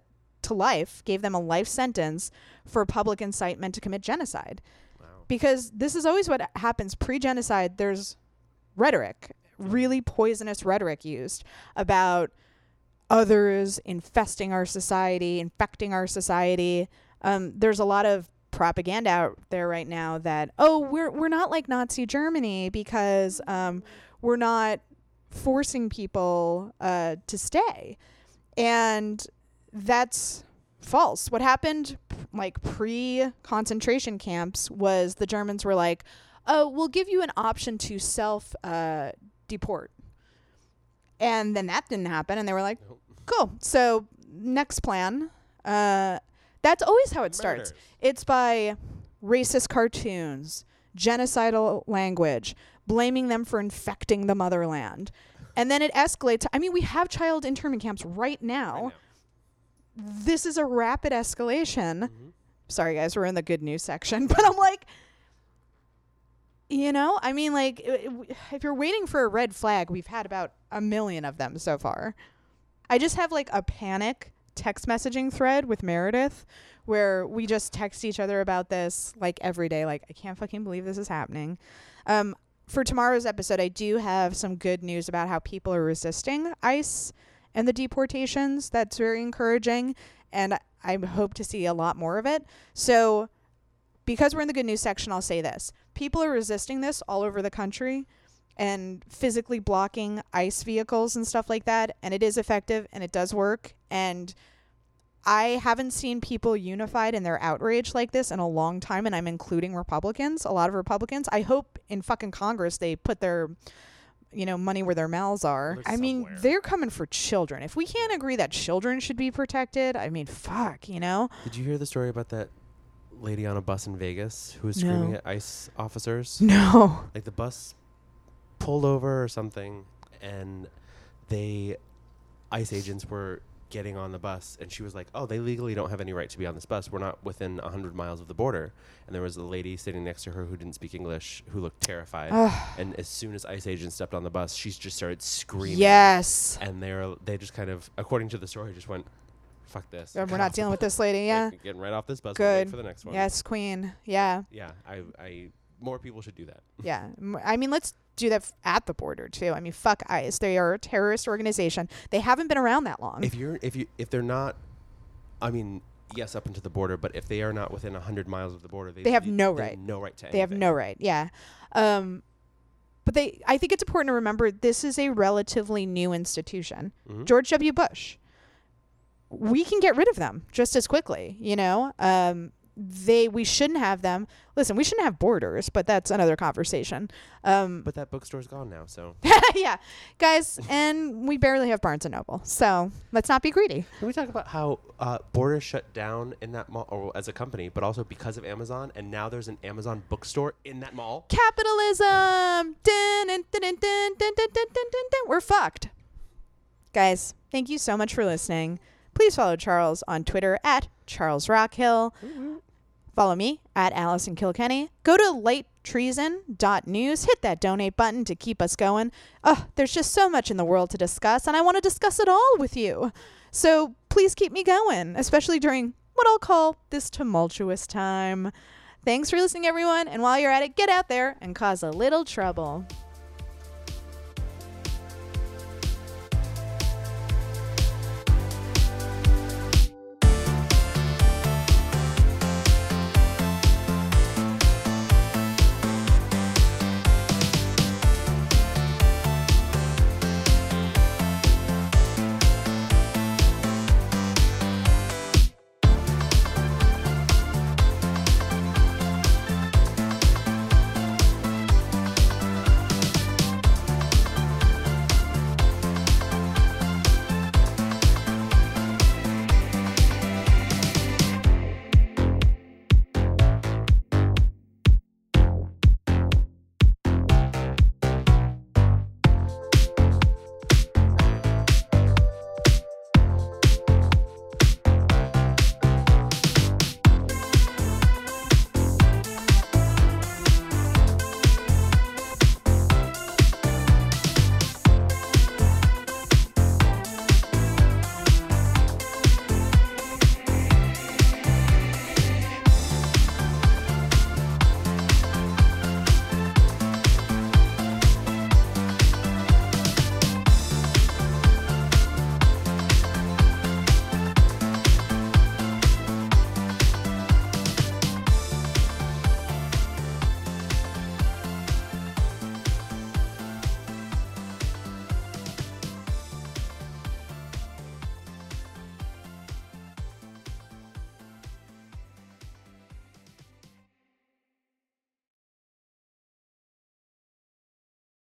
Speaker 1: to life, gave them a life sentence for public incitement to commit genocide.
Speaker 2: wow.
Speaker 1: because this is always what happens pre-genocide. There's rhetoric, really poisonous rhetoric used about others infesting our society, infecting our society. Um, there's a lot of propaganda out there right now that oh we're we're not like Nazi Germany because um, we're not forcing people uh, to stay, and that's false. What happened like pre concentration camps was the Germans were like, oh we'll give you an option to self uh, deport, and then that didn't happen, and they were like,
Speaker 2: Nope.
Speaker 1: cool. So next plan. Uh, that's always how it starts. It's by racist cartoons, genocidal language, blaming them for infecting the motherland. And then it escalates. I mean, we have child internment camps right now. This is a rapid escalation.
Speaker 2: Mhm.
Speaker 1: Sorry, guys, we're in the good news section. But I'm like, you know, I mean, like, if you're waiting for a red flag, we've had about a million of them so far. I just have like a panic text messaging thread with Meredith where we just text each other about this like every day. Like, I can't fucking believe this is happening. Um, for tomorrow's episode, I do have some good news about how people are resisting ICE and the deportations. That's very encouraging. And I hope to see a lot more of it. So, because we're in the good news section, I'll say this people are resisting this all over the country and physically blocking ICE vehicles and stuff like that. And it is effective and it does work. And I haven't seen people unified in their outrage like this in a long time. And I'm including Republicans, a lot of Republicans. I hope in fucking Congress they put their, you know, money where their mouths are.
Speaker 2: They're
Speaker 1: I mean,
Speaker 2: somewhere.
Speaker 1: they're coming for children. If we can't agree that children should be protected, I mean, fuck, you know?
Speaker 2: Did you hear the story about that lady on a bus in Vegas who was screaming
Speaker 1: No.
Speaker 2: at ICE officers?
Speaker 1: No.
Speaker 2: Like the bus pulled over or something, and they ICE agents were getting on the bus, and she was like, "Oh, they legally don't have any right to be on this bus. We're not within hundred miles of the border." And there was a lady sitting next to her who didn't speak English, who looked terrified. And as soon as ICE agents stepped on the bus, she just started screaming.
Speaker 1: Yes.
Speaker 2: And they're they just kind of, according to the story, just went, "Fuck this." And
Speaker 1: We're not dealing with this lady. Yeah.
Speaker 2: Like, getting right off this bus.
Speaker 1: Good.
Speaker 2: for the next one.
Speaker 1: Yes, queen. Yeah.
Speaker 2: Yeah. I. I. More people should do that.
Speaker 1: Yeah. i mean, let's do that f- at the border too. I mean, fuck ICE. They are a terrorist organization. They haven't been around that long.
Speaker 2: if you're if you if they're not i mean yes up into the border but if they are not within 100 miles of the border they,
Speaker 1: They have no right.
Speaker 2: no right to
Speaker 1: they have
Speaker 2: anything.
Speaker 1: no right. Yeah. Um, but they, I think it's important to remember this is a relatively new institution.
Speaker 2: Mhm.
Speaker 1: George W. Bush. We can get rid of them just as quickly, you know. Um, they we shouldn't have them. Listen, we shouldn't have borders, but that's another conversation. Um,
Speaker 2: but that bookstore's gone now, so
Speaker 1: yeah, guys, and we barely have Barnes and Noble, so let's not be greedy.
Speaker 2: Can we talk about how uh, Borders shut down in that mall, or as a company, but also because of Amazon, and now there's an Amazon bookstore in that mall?
Speaker 1: Capitalism. We're fucked, guys. Thank you so much for listening. Please follow Charles on Twitter at Charles Rockhill. Mm-hmm. Follow me at Allison Kilkenny. Go to lighttreason.news. Hit that donate button to keep us going. Oh, there's just so much in the world to discuss, and I want to discuss it all with you. So please keep me going, especially during what I'll call this tumultuous time. Thanks for listening, everyone. And while you're at it, get out there and cause a little trouble.